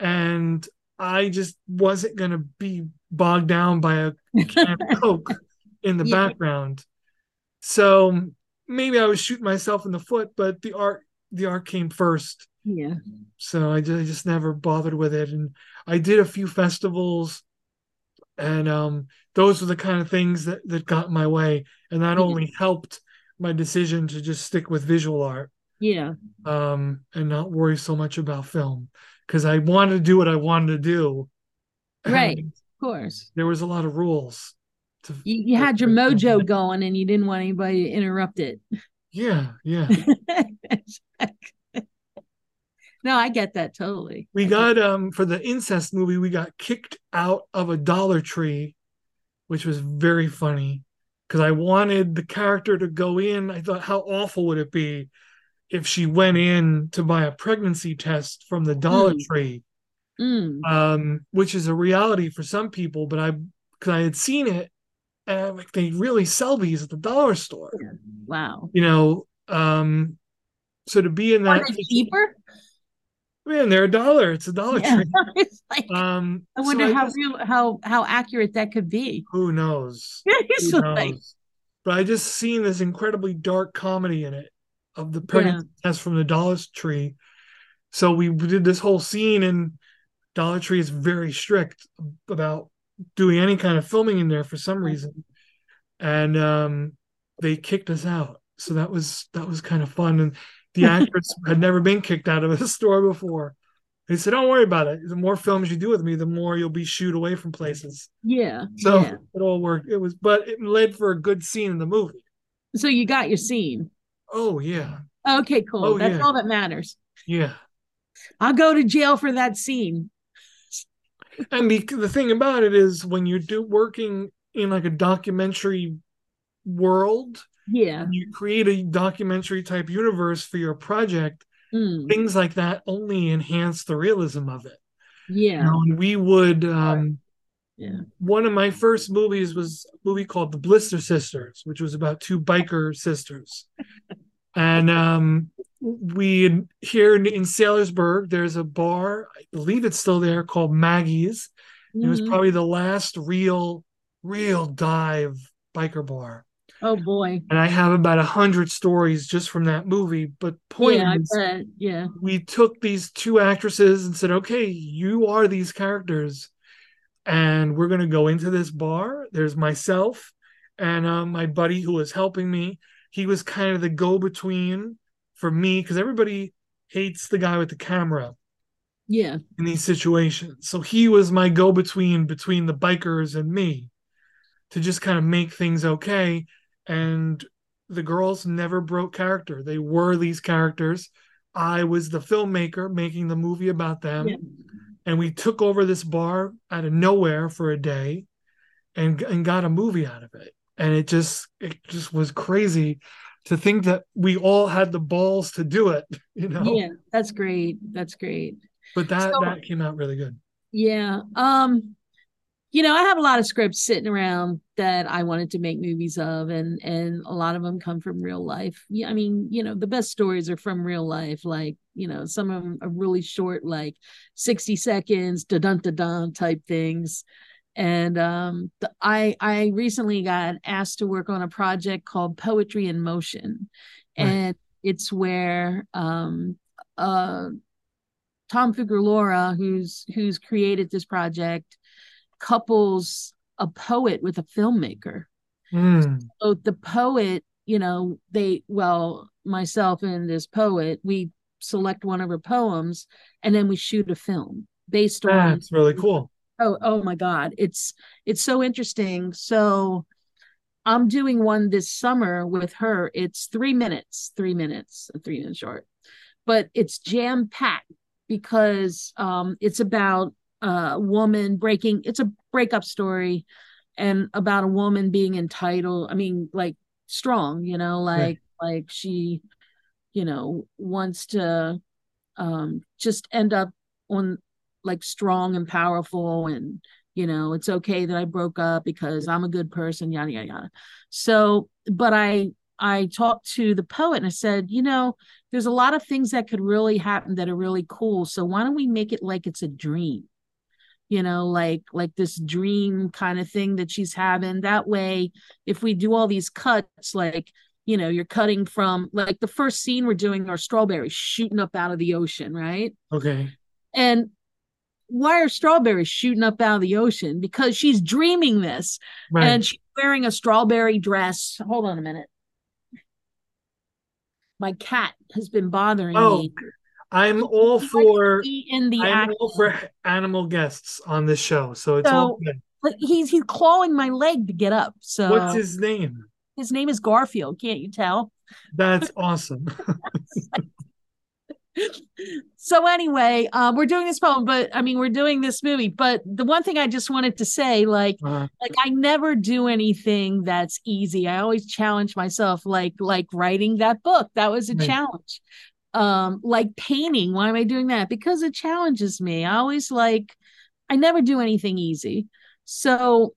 and i just wasn't going to be bogged down by a can of coke in the Yeah. background so maybe i was shooting myself in the foot but the art the art came first Yeah. so I just, I just never bothered with it and i did a few festivals and um those were the kind of things that that got my way and that Yeah. only helped my decision to just stick with visual art Yeah. um, and not worry so much about film because I wanted to do what I wanted to do. Right. And Of course. there was a lot of rules. To, You, you had your mojo going and you didn't want anybody to interrupt it. yeah, yeah. no, I get that totally. We got um for the incest movie, we got kicked out of a Dollar Tree, which was very funny because I wanted the character to go in. I thought, how awful would it be if she went in to buy a pregnancy test from the Dollar Hmm. Tree? Mm. um, which is a reality for some people. But I, because I had seen it, and I'm like they really sell these at the dollar store, Wow. you know. Um, so to be in Are that, they cheaper? Man, they're a dollar. It's a Dollar Yeah. Tree. It's like, Um, I so wonder how just- real, how how accurate that could be. who knows? Who like, knows? But I just seen this incredibly dark comedy in it of the pregnancy test from the Dollar Tree. So we did this whole scene, and Dollar Tree is very strict about doing any kind of filming in there for some reason, and um, they kicked us out. So that was that was kind of fun, and the actress had never been kicked out of a store before. He said, "Don't worry about it. The more films you do with me, the more you'll be shooed away from places." yeah. So yeah. it all worked. It was, but it led for a good scene in the movie. So you got your scene. Oh yeah, Okay, cool. Oh, That's yeah. all that matters. yeah. I'll go to jail for that scene. And the the thing about it is, when you do working in like a documentary world, Yeah. you create a documentary type universe for your project. Mm. Things like that only enhance the realism of it. You Yeah. know, and we would. Um, Yeah. one of my first movies was a movie called The Blister Sisters, which was about two biker sisters. and um, we here in, in Saylorsburg, there's a bar, I believe it's still there, called Maggie's. It was Mhm. probably the last real, real dive biker bar. Oh boy. And I have about a hundred stories just from that movie. But point Yeah, is. Yeah. we took these two actresses and said, okay, you are these characters. And we're going to go into this bar. There's myself and um, my buddy who was helping me. He was kind of the go between for me because everybody hates the guy with the camera Yeah. in these situations. So he was my go between between the bikers and me to just kind of make things okay. And the girls never broke character. They were these characters. I was the filmmaker making the movie about them. Yeah. And we took over this bar out of nowhere for a day and and got a movie out of it. And it just it just was crazy to think that we all had the balls to do it, you know. Yeah. That's great. That's great. But that So- that came out really good. Yeah. Um, you know, I have a lot of scripts sitting around that I wanted to make movies of, and and a lot of them come from real life. Yeah, I mean, you know, the best stories are from real life. Like, you know, some of them are really short, like sixty seconds, da dun da dun type things. And um, the, I I recently got asked to work on a project called Poetry in Motion, Right. and it's where um uh Tom Figueroa, who's who's created this project, couples a poet with a filmmaker. Mm. So the poet, you know, they well, myself and this poet, we select one of her poems and then we shoot a film based on That's really cool. oh oh my god it's it's so interesting so i'm doing one this summer with her it's three minutes three minutes three minutes short but it's jam packed because um it's about a woman breaking it's a breakup story and about a woman being entitled i mean like strong you know like like she you know wants to um just end up on like strong and powerful and you know it's okay that i broke up because i'm a good person yada yada yada. So but i i talked to the poet and i said you know there's a lot of things that could really happen that are really cool. So why don't we make it like it's a dream you know like like this dream kind of thing that she's having that way if we do all these cuts like you know you're cutting from like the first scene we're doing are strawberries shooting up out of the ocean right Okay. and why are strawberries shooting up out of the ocean? Because she's dreaming this Right. and she's wearing a strawberry dress. Hold on a minute. My cat has been bothering oh, me. I'm all He likes to for in the I'm all for animal guests on this show, so it's all good. But he's he's clawing my leg to get up. So What's his name? his name is Garfield. Can't you tell? That's awesome. so anyway, uh, we're doing this poem, but I mean, we're doing this movie. But the one thing I just wanted to say, like, Uh, like I never do anything that's easy. I always challenge myself, like like writing that book. That was a Right. challenge. Um, like painting. Why am I doing that? Because it challenges me. I always like. I never do anything easy. So,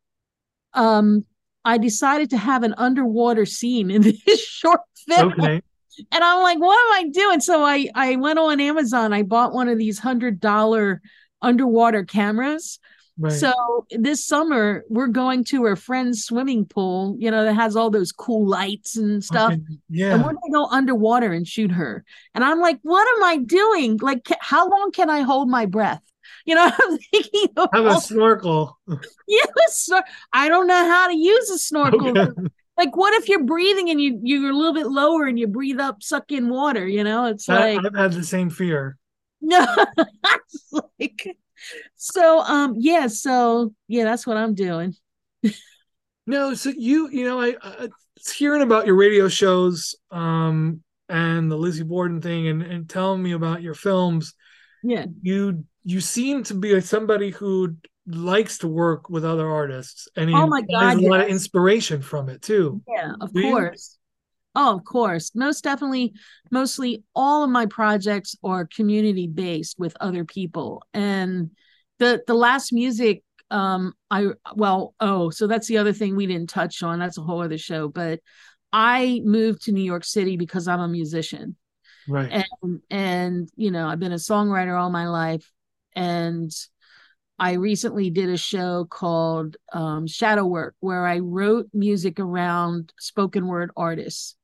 um, I decided to have an underwater scene in this short film okay. and I'm like, what am I doing? So I I went on Amazon. I bought one of these hundred dollar underwater cameras. Right. So this summer we're going to her friend's swimming pool. You know that has all those cool lights and stuff. Okay. And we're gonna go underwater and shoot her. And I'm like, what am I doing? Like, how long can I hold my breath? You know, I'm thinking. of Have a snorkel. yeah, snor- I don't know how to use a snorkel Okay. like what if you're breathing and you you're a little bit lower and you breathe up suck in water you know it's I, like I've had the same fear. no like so um yeah so yeah that's what i'm doing No, so you you know I, I hearing about your radio shows um and the Lizzie Borden thing and and telling me about your films. yeah You you seem to be somebody who likes to work with other artists and Oh my there's God, a lot of inspiration from it too. yeah of Do course oh of course. Most definitely mostly all of my projects are community based with other people. And the the last music um i well oh so that's the other thing we didn't touch on. That's a whole other show. But i moved to new york city because i'm a musician. Right. and and you know i've been a songwriter all my life. And i recently did a show called um, shadow work where i wrote music around spoken word artists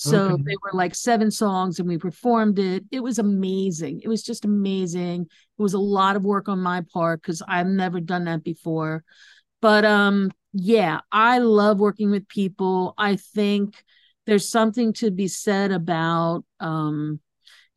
so Okay. they were like seven songs and we performed it. It was amazing. It was just amazing. It was a lot of work on my part because i've never done that before. But um yeah i love working with people. I think there's something to be said about um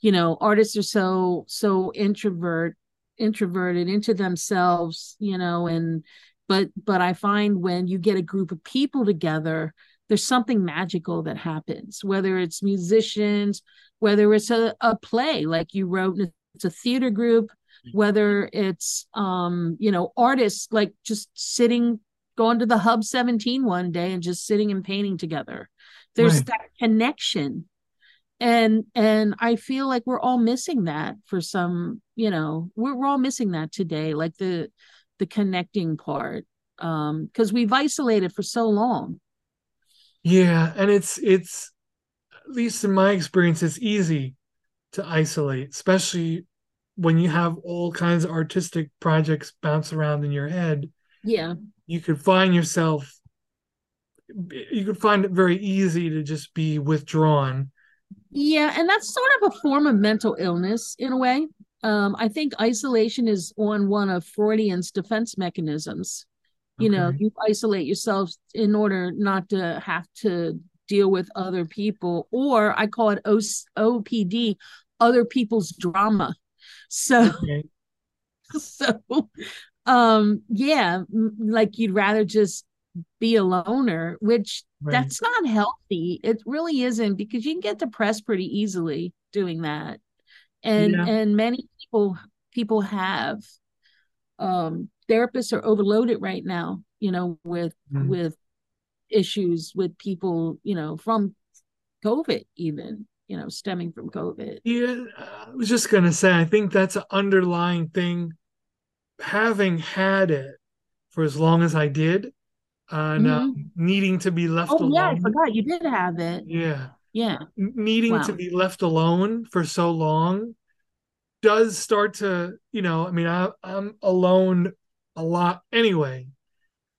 you know artists are so so introvert introverted into themselves you know and but but i find when you get a group of people together there's something magical that happens whether it's musicians whether it's a, a play like you wrote it's a theater group whether it's um you know artists like just sitting going to the hub 17 one day and just sitting and painting together. There's Right. that connection. And and i feel like we're all missing that for some you know we're, we're all missing that today like the the connecting part um because we've isolated for so long Yeah, and it's it's at least in my experience, it's easy to isolate, especially when you have all kinds of artistic projects bounce around in your head. yeah You could find yourself you could find it very easy to just be withdrawn Yeah, and that's sort of a form of mental illness in a way. Um, I think isolation is on one of Freudian's defense mechanisms. You know, you isolate yourself in order not to have to deal with other people, or I call it O- OPD, other people's drama. So, Okay. so, um, yeah, like you'd rather just be a loner, which Right. that's not healthy. It really isn't because you can get depressed pretty easily doing that. And Yeah. and many people people have um therapists are overloaded right now, you know, with Mm. with issues with people, you know, from COVID even, you know, stemming from COVID. Yeah, I was just gonna say, I think that's an underlying thing. Having had it for as long as I did, and um, needing to be left Mm-hmm. Oh yeah, I forgot you did have it. Yeah, Yeah. Needing to be left alone for so long does start to, you know, I mean, I, I'm alone a lot anyway,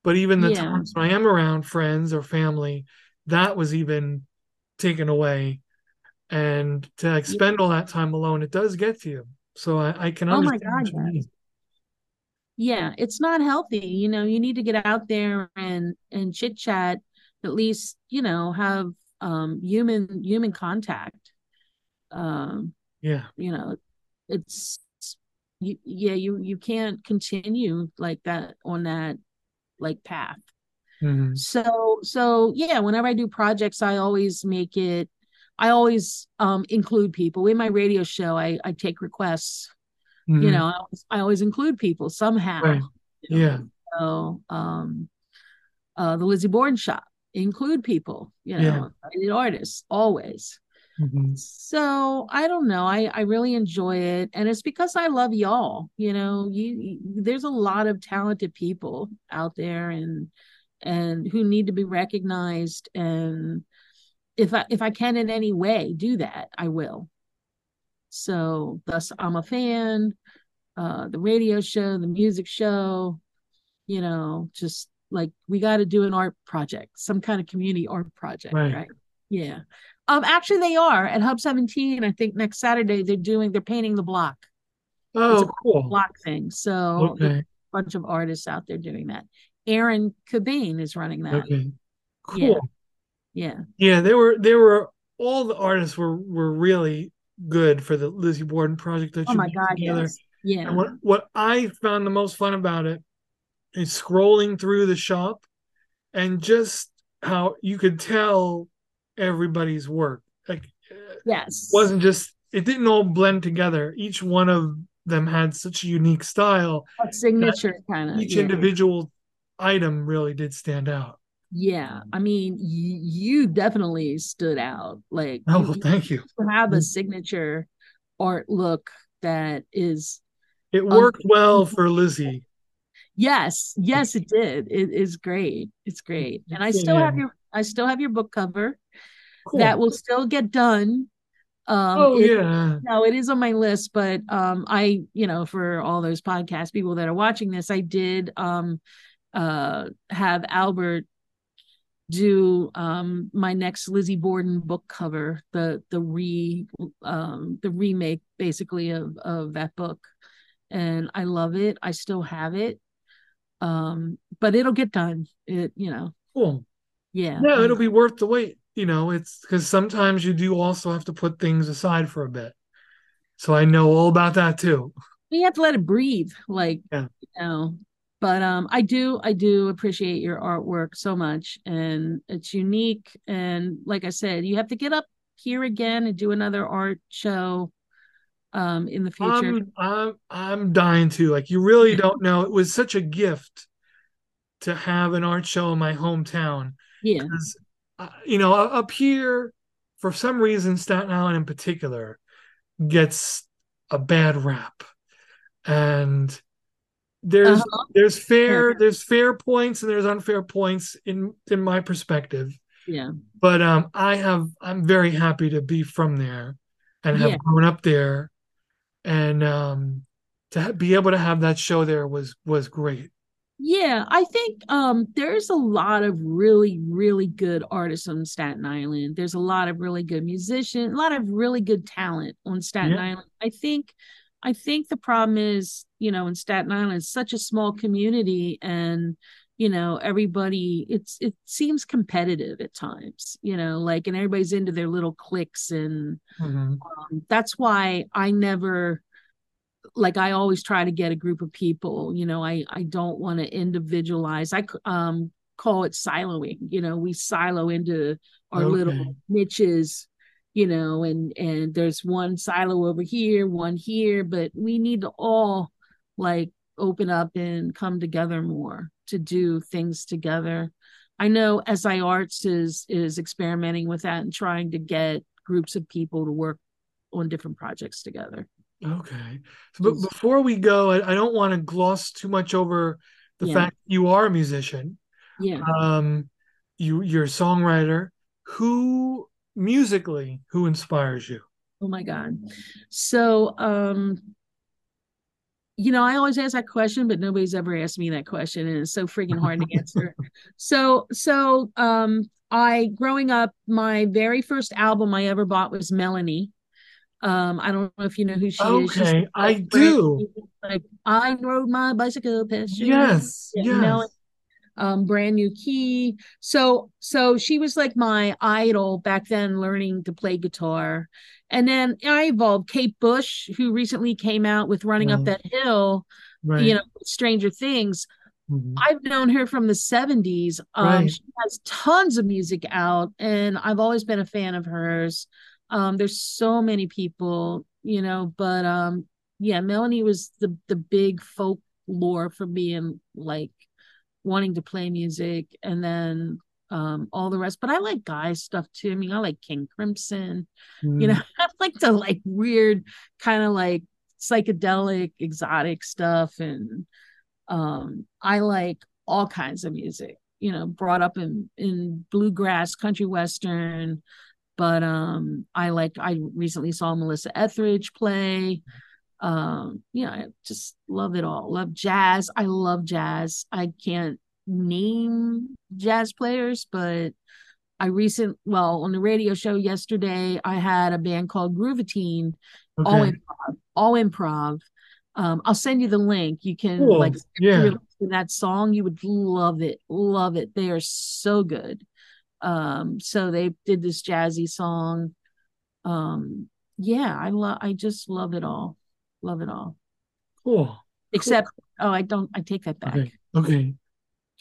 but even the Yeah. times when I am around friends or family, that was even taken away. And to like, spend all that time alone, it does get to you. So I, I can Oh my understand what God, you mean. yeah it's not healthy you know you need to get out there and and chit chat at least you know have um human human contact um Yeah. you know it's you yeah you you can't continue like that on that like path Mhm. so so yeah whenever i do projects i always make it i always um include people in my radio show i i take requests you Mhm. know I always, I always include people somehow Right. you know? Yeah. so um uh the lizzie borden shop include people you know Yeah. artists always Mhm. so i don't know i i really enjoy it and it's because i love y'all you know you, you there's a lot of talented people out there and and who need to be recognized and if i if i can in any way do that i will so thus i'm a fan uh the radio show the music show you know just like we got to do an art project some kind of community art project Right. right, yeah um actually they are at hub 17 i think next saturday they're doing they're painting the block Oh, a cool. block thing so Okay. a bunch of artists out there doing that aaron Cobain is running that Okay. Cool. yeah yeah Yeah, they were they were all the artists were were really good for the Lizzie Borden project that oh you my god together. yes yeah And what what I found the most fun about it is scrolling through the shop and just how you could tell everybody's work. Like yes wasn't just it didn't all blend together. Each one of them had such a unique style. a signature kind of Each yeah. individual item really did stand out. Yeah, I mean, y- you definitely stood out. Like, Oh, you, well, thank you. you have a mm. signature art look that is, It worked well for Lizzie. yes, yes, it did. It is great. It's great, and I still have your, I still have your book cover. Cool. That will still get done. Um, oh it- yeah. no, it is on my list, but um, I, you know, for all those podcast people that are watching this, I did um, uh, have Albert do um my next Lizzie Borden book cover, the the re um the remake basically of of that book, and I love it. I still have it, um, but it'll get done. It you know, Cool. Yeah, Yeah, it'll be worth the wait. You know, it's because sometimes you do also have to put things aside for a bit. So I know all about that too. you have to let it breathe like Yeah. you know but um i do i do appreciate your artwork so much and it's unique and like i said you have to get up here again and do another art show um in the future I'm I'm I'm dying to. Like you really don't know. It was such a gift to have an art show in my hometown. Yeah uh, you know, up here, for some reason, Staten Island in particular gets a bad rap, and there's Uh-huh. there's fair Yeah. there's fair points and there's unfair points in in my perspective. yeah But um, I have I'm very happy to be from there and have Yeah. grown up there, and um, to be able to have that show there was was great. Yeah, I think um there's a lot of really, really good artists on Staten Island. There's a lot of really good musicians, a lot of really good talent on Staten Yeah. Island. I think I think the problem is, you know, in Staten Island, it's such a small community and you know, everybody it's it seems competitive at times, you know, like and everybody's into their little cliques and Mhm. um, that's why I never like I always try to get a group of people, you know, I I don't want to individualize. I um call it siloing, you know, we silo into our Okay. little niches, you know, and and there's one silo over here, one here, but we need to all like open up and come together more to do things together. I know SI Arts is is experimenting with that and trying to get groups of people to work on different projects together. Okay. So, but before we go, I, I don't want to gloss too much over the Yeah. fact you are a musician. Yeah. Um, you you're a songwriter. Who musically who inspires you? Oh my God. So, um, you know, I always ask that question, but nobody's ever asked me that question, and it's so freaking hard to answer. So, so, um, I growing up, my very first album I ever bought was Melanie. Um, I don't know if you know who she is. Okay, I do. Like I rode my bicycle past you. Yes, yes. Melanie um brand new key so so she was like my idol back then learning to play guitar and then i evolved kate bush who recently came out with running up that hill Right. you know stranger things Mhm. i've known her from the 70s um Right. she has tons of music out and i've always been a fan of hers um there's so many people you know but um yeah melanie was the the big folklore for me and like wanting to play music and then um all the rest but i like guy stuff too i mean i like king crimson you know Mm. i like the like weird kind of like psychedelic exotic stuff and um i like all kinds of music you know brought up in in bluegrass country western but um i like i recently saw melissa etheridge play. Um you know i just love it all. Love jazz. I love jazz. I can't name jazz players but i recent well on the radio show yesterday i had a band called groovatine all Okay. improv all improv. Um i'll send you the link. You can Cool. like Yeah. that song you would love it love it. They are so good um so they did this jazzy song um yeah i love i just love it all love it all Cool. except oh i don't i take that back Okay.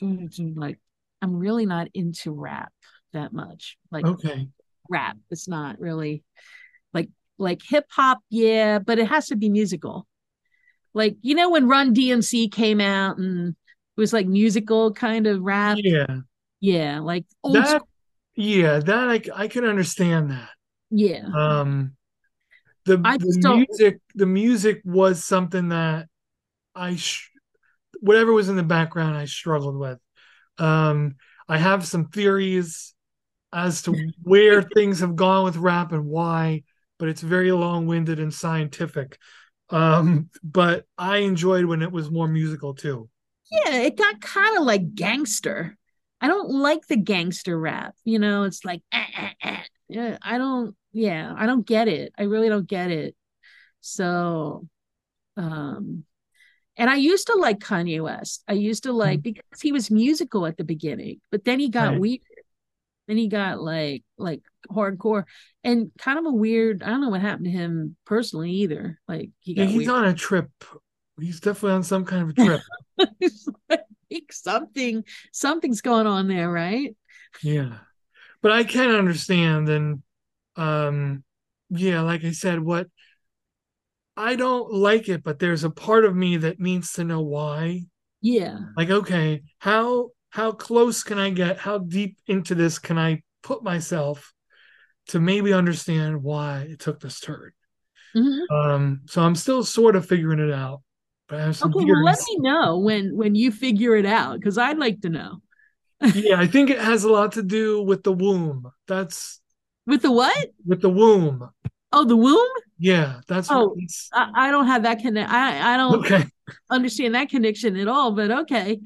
Okay. like i'm really not into rap that much like Okay. rap it's not really like like hip hop yeah but it has to be musical like you know when run dmc came out and it was like musical kind of rap Yeah. yeah like old That school, yeah, that i i can understand that. yeah Um the, the music the music was something that I sh- whatever was in the background I struggled with. Um I have some theories as to where things have gone with rap and why, but it's very long-winded and scientific. Um but I enjoyed when it was more musical too. yeah it got kind of like gangster i don't like the gangster rap you know it's like eh, eh, eh. yeah i don't yeah i don't get it i really don't get it so um and i used to like kanye west i used to like because he was musical at the beginning but then he got Right. weird then he got like like hardcore and kind of a weird i don't know what happened to him personally either like he Yeah, got he's weird on a trip. He's definitely on some kind of a trip. Like something something's going on there right Yeah. But I can understand and um yeah, like I said, what I don't like it, but there's a part of me that needs to know why. yeah Like, okay, how how close can I get? How deep into this can I put myself to maybe understand why it took this turn? Mhm. Um, so I'm still sort of figuring it out. But I have some Okay, well, let me know when when you figure it out because I'd like to know. yeah, I think it has a lot to do with the womb. That's With the what? with the womb. Oh, the womb? Yeah, that's Oh, what it's I, I don't have that connect. I I don't. okay. understand that connection at all, but okay.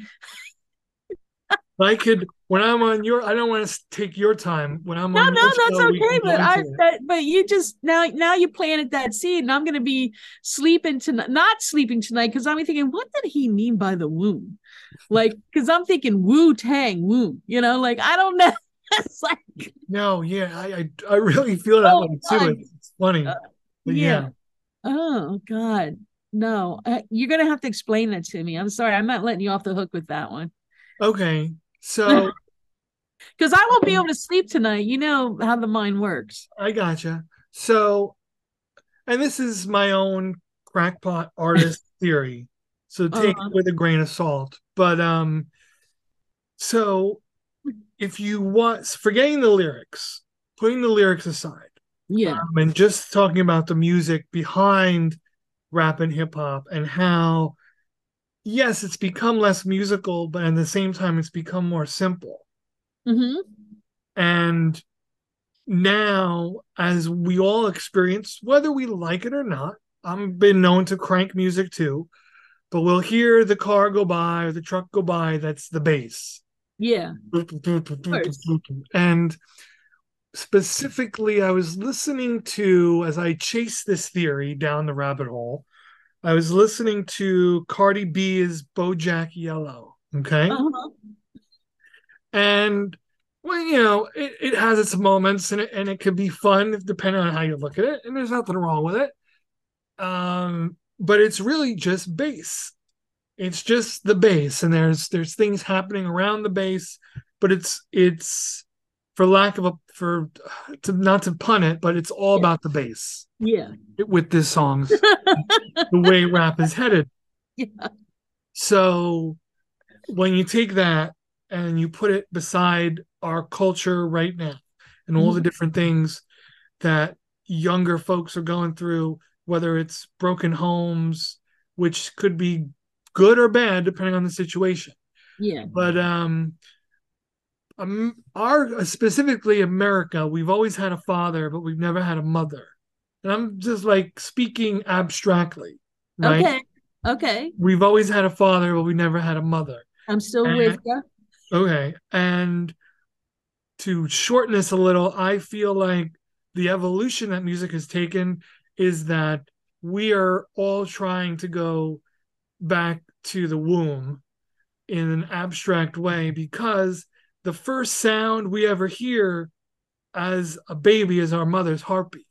I could when I'm on your. I don't want to take your time when I'm No, on. no, that's show, okay. But I, that, but you just now, now you planted that seed, and I'm gonna be sleeping tonight, not sleeping tonight, because I'm thinking, what did he mean by the womb? Like, because I'm thinking Wu Tang womb, you know, like I don't know. it's like, No, yeah, I I, I really feel that Oh, way too. It's funny, Uh, but yeah. yeah. oh God, no, uh, you're gonna have to explain that to me. I'm sorry, I'm not letting you off the hook with that one, Okay, so because I won't be able to sleep tonight. You know how the mind works. I gotcha. So, and this is my own crackpot artist theory. So take Uh-huh. it with a grain of salt. But um, so if you want, forgetting the lyrics, putting the lyrics aside, Yeah, um, and just talking about the music behind rap and hip hop and how, yes, it's become less musical, but at the same time, it's become more simple. hmm And now, as we all experience, whether we like it or not, I've been known to crank music too, but we'll hear the car go by or the truck go by. That's the bass. yeah. And specifically, I was listening to, as I chased this theory down the rabbit hole, I was listening to Cardi B's Bodak Yellow. Okay. uh-huh. and well you know it, it has its moments and it, and it can be fun depending on how you look at it and there's nothing wrong with it um but it's really just bass it's just the bass and there's there's things happening around the bass but it's it's for lack of a for to not to pun it but it's all about the bass. Yeah, with this song's the way rap is headed. Yeah, so when you take that and you put it beside our culture right now and all the different things that younger folks are going through, whether it's broken homes, which could be good or bad depending on the situation. yeah, But um, um our specifically America, we've always had a father, but we've never had a mother. And I'm just like speaking abstractly, right? okay, okay. We've always had a father, but we never had a mother. I'm still And- with you. Okay. And to shorten this a little, I feel like the evolution that music has taken is that we are all trying to go back to the womb in an abstract way because the first sound we ever hear as a baby is our mother's heartbeat.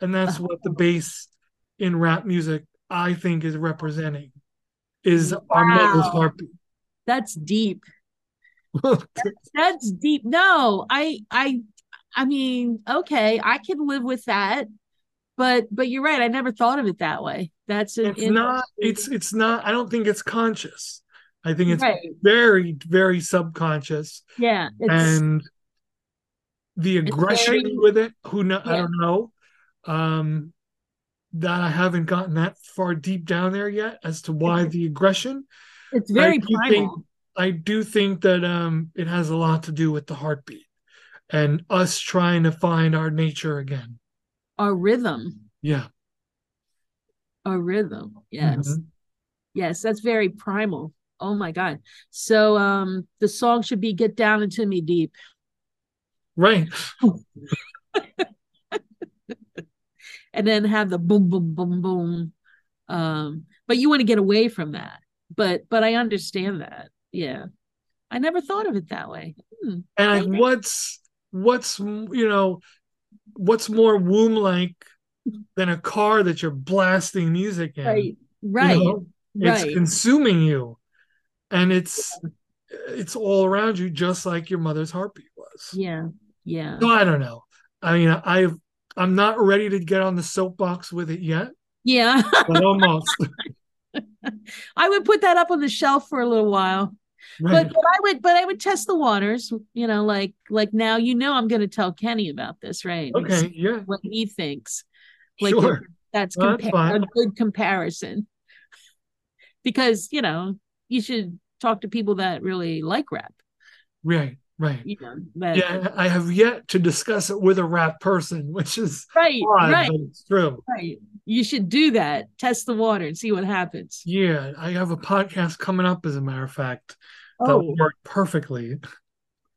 And that's what the bass in rap music I think is representing is our mother's Wow. heartbeat. That's deep. That's deep. No, I I I mean, okay, I can live with that. But but you're right. I never thought of it that way. That's an it's not it's it's not i don't think it's conscious i think it's right. very very subconscious Yeah. It's and the aggression very- with it who know i don't know um that i haven't gotten that far deep down there yet as to why the aggression it's very I do primal. think, i do think that um it has a lot to do with the heartbeat and us trying to find our nature again Our rhythm. yeah Our rhythm. Yes. Mhm. Yes, that's very primal. Oh my God. So um the song should be Get Down Into Me Deep. right and then have the boom boom boom boom um but you want to get away from that but but i understand that yeah i never thought of it that way Hmm. And what's what's you know what's more womb like than a car that you're blasting music in? right You right know? It's right consuming you, and it's it's all around you, just like your mother's heartbeat was. yeah yeah So I don't know. I mean, I've I'm not ready to get on the soapbox with it yet, yeah but almost. i would put that up on the shelf for a little while Right. but, but i would but i would test the waters you know like like now you know i'm going to tell kenny about this right okay, yeah, what he thinks like sure. that's Well, that's compa- a good comparison because you know you should talk to people that really like rap Right, right. you know Yeah, I have yet to discuss it with a rap person, which is right odd, right but it's true. right You should do that. Test the water and see what happens. Yeah, I have a podcast coming up, as a matter of fact, that Oh. will work perfectly.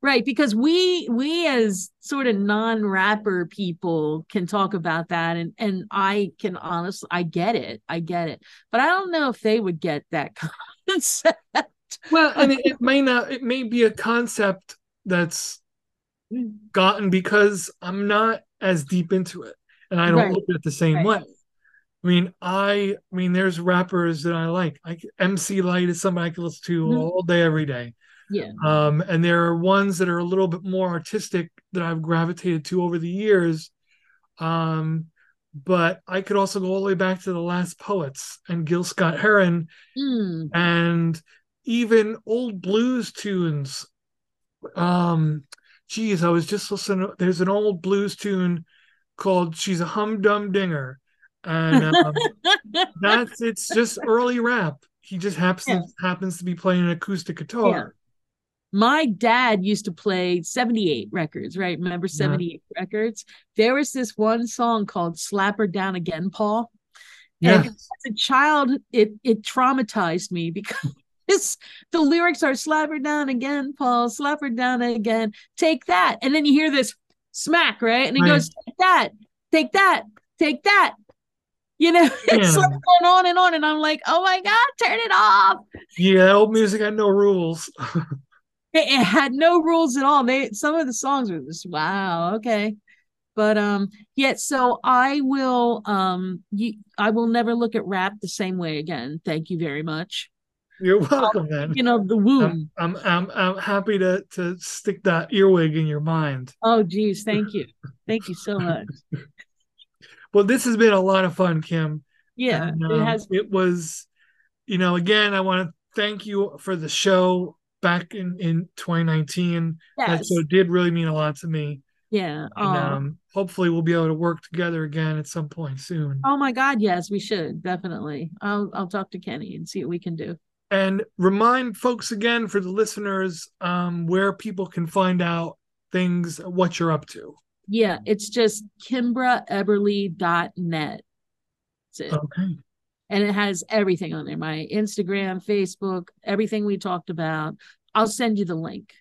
Right, because we we as sort of non-rapper people can talk about that and and I can honestly I get it. I get it. But I don't know if they would get that concept. Well, and it, it may not. It may be a concept that's gotten because I'm not as deep into it, and I don't Right. look at it the same Right. way. I mean, I, I mean, there's rappers that I like. Like MC Lyte is somebody I can listen to Mhm. all day, every day. Yeah. Um, and there are ones that are a little bit more artistic that I've gravitated to over the years. Um, but I could also go all the way back to the Last Poets and Gil Scott Heron Mm. and even old blues tunes. Um, geez, I was just listening. There's an old blues tune called "She's a Hum Dum Dinger," and um, that's it's just early rap. He just happens happens to be playing an acoustic guitar. My dad used to play 78 records, right? Remember 78 records? There was this one song called Slap Her Down Again, Paul. And Yes. as a child, it it traumatized me because the lyrics are slap her down again, Paul, slap her down again, take that. And then you hear this smack, right? And he Right. goes, take that, take that, take that. You know, it's Yeah. like going on and on. And I'm like, oh my God, turn it off. Yeah, old music had no rules. it, it had no rules at all. They some of the songs were just wow, okay. But um yeah, so I will um you I will never look at rap the same way again. Thank you very much. You're welcome, man. You know, the womb. I'm, I'm I'm I'm happy to to stick that earwig in your mind. Oh geez, thank you. Thank you so much. Well, this has been a lot of fun, Kim. Yeah, And, it um, has It was, you know, again, I want to thank you for the show back in in 2019. That Yes. show did really mean a lot to me. yeah. And, um, hopefully, we'll be able to work together again at some point soon. oh my god, yes, we should definitely. I'll I'll talk to Kenny and see what we can do. And remind folks again for the listeners um, where people can find out things, what you're up to. Yeah, it's just kimbraeberly.net. It. Okay. And it has everything on there my instagram facebook everything we talked about i'll send you the link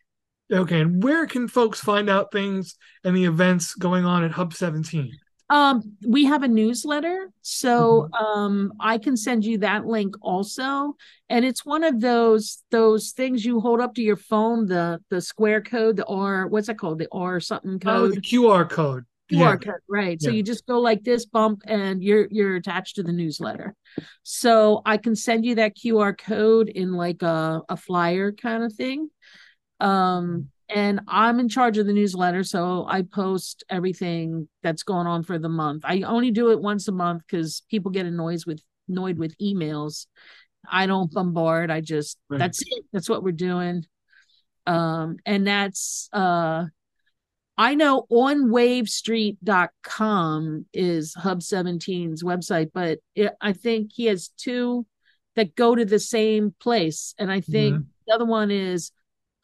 Okay. And where can folks find out things and the events going on at Hub 17? um we have a newsletter so um i can send you that link also and it's one of those those things you hold up to your phone the the square code the r what's that called the r something Oh, code the QR code. QR Yeah. code, right? So you just go like this, bump, and you're you're attached to the newsletter. So I can send you that QR code in like a a flyer kind of thing. Um, and I'm in charge of the newsletter, so I post everything that's going on for the month. I only do it once a month because people get annoyed with annoyed with emails. I don't bombard. I just Right. that's it. That's what we're doing. Um, and that's uh I know onwavestreet.com is Hub 17's website, but it, I think he has two that go to the same place. And I think Mhm. the other one is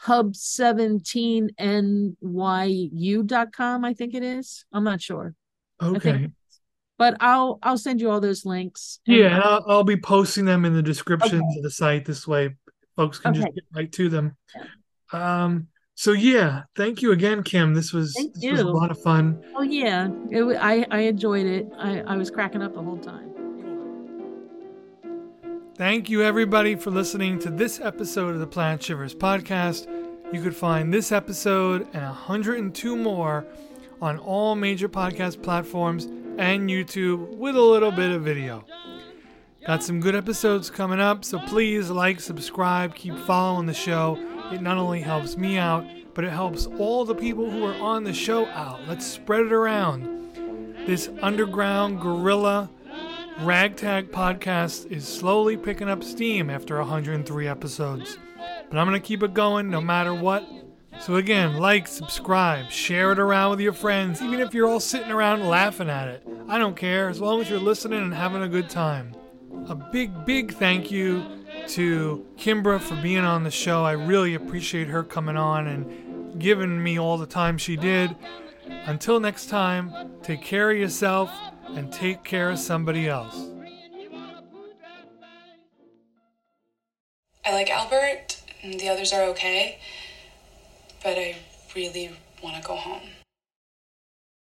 hub17nyu.com, I think it is. I'm not sure. Okay. But I'll I'll send you all those links. Yeah, and I'll, I'll be posting them in the descriptions of the site. This way, folks can just get right to them. Um. So yeah, thank you again, Kim. This was this was a lot of fun. Oh yeah, it, I I enjoyed it. I I was cracking up the whole time. Thank you, everybody, for listening to this episode of the Planet Shivers podcast. You could find this episode and 102 more on all major podcast platforms and YouTube with a little bit of video. Got some good episodes coming up, so please like, subscribe, keep following the show. It not only helps me out, but it helps all the people who are on the show out. Let's spread it around. This underground guerrilla Ragtag podcast is slowly picking up steam after 103 episodes. But I'm going to keep it going no matter what. So, again, like, subscribe, share it around with your friends, even if you're all sitting around laughing at it. I don't care, as long as you're listening and having a good time. A big, big thank you to Kimbra for being on the show. I really appreciate her coming on and giving me all the time she did. Until next time, take care of yourself and take care of somebody else. I like Albert, and the others are okay, but I really want to go home.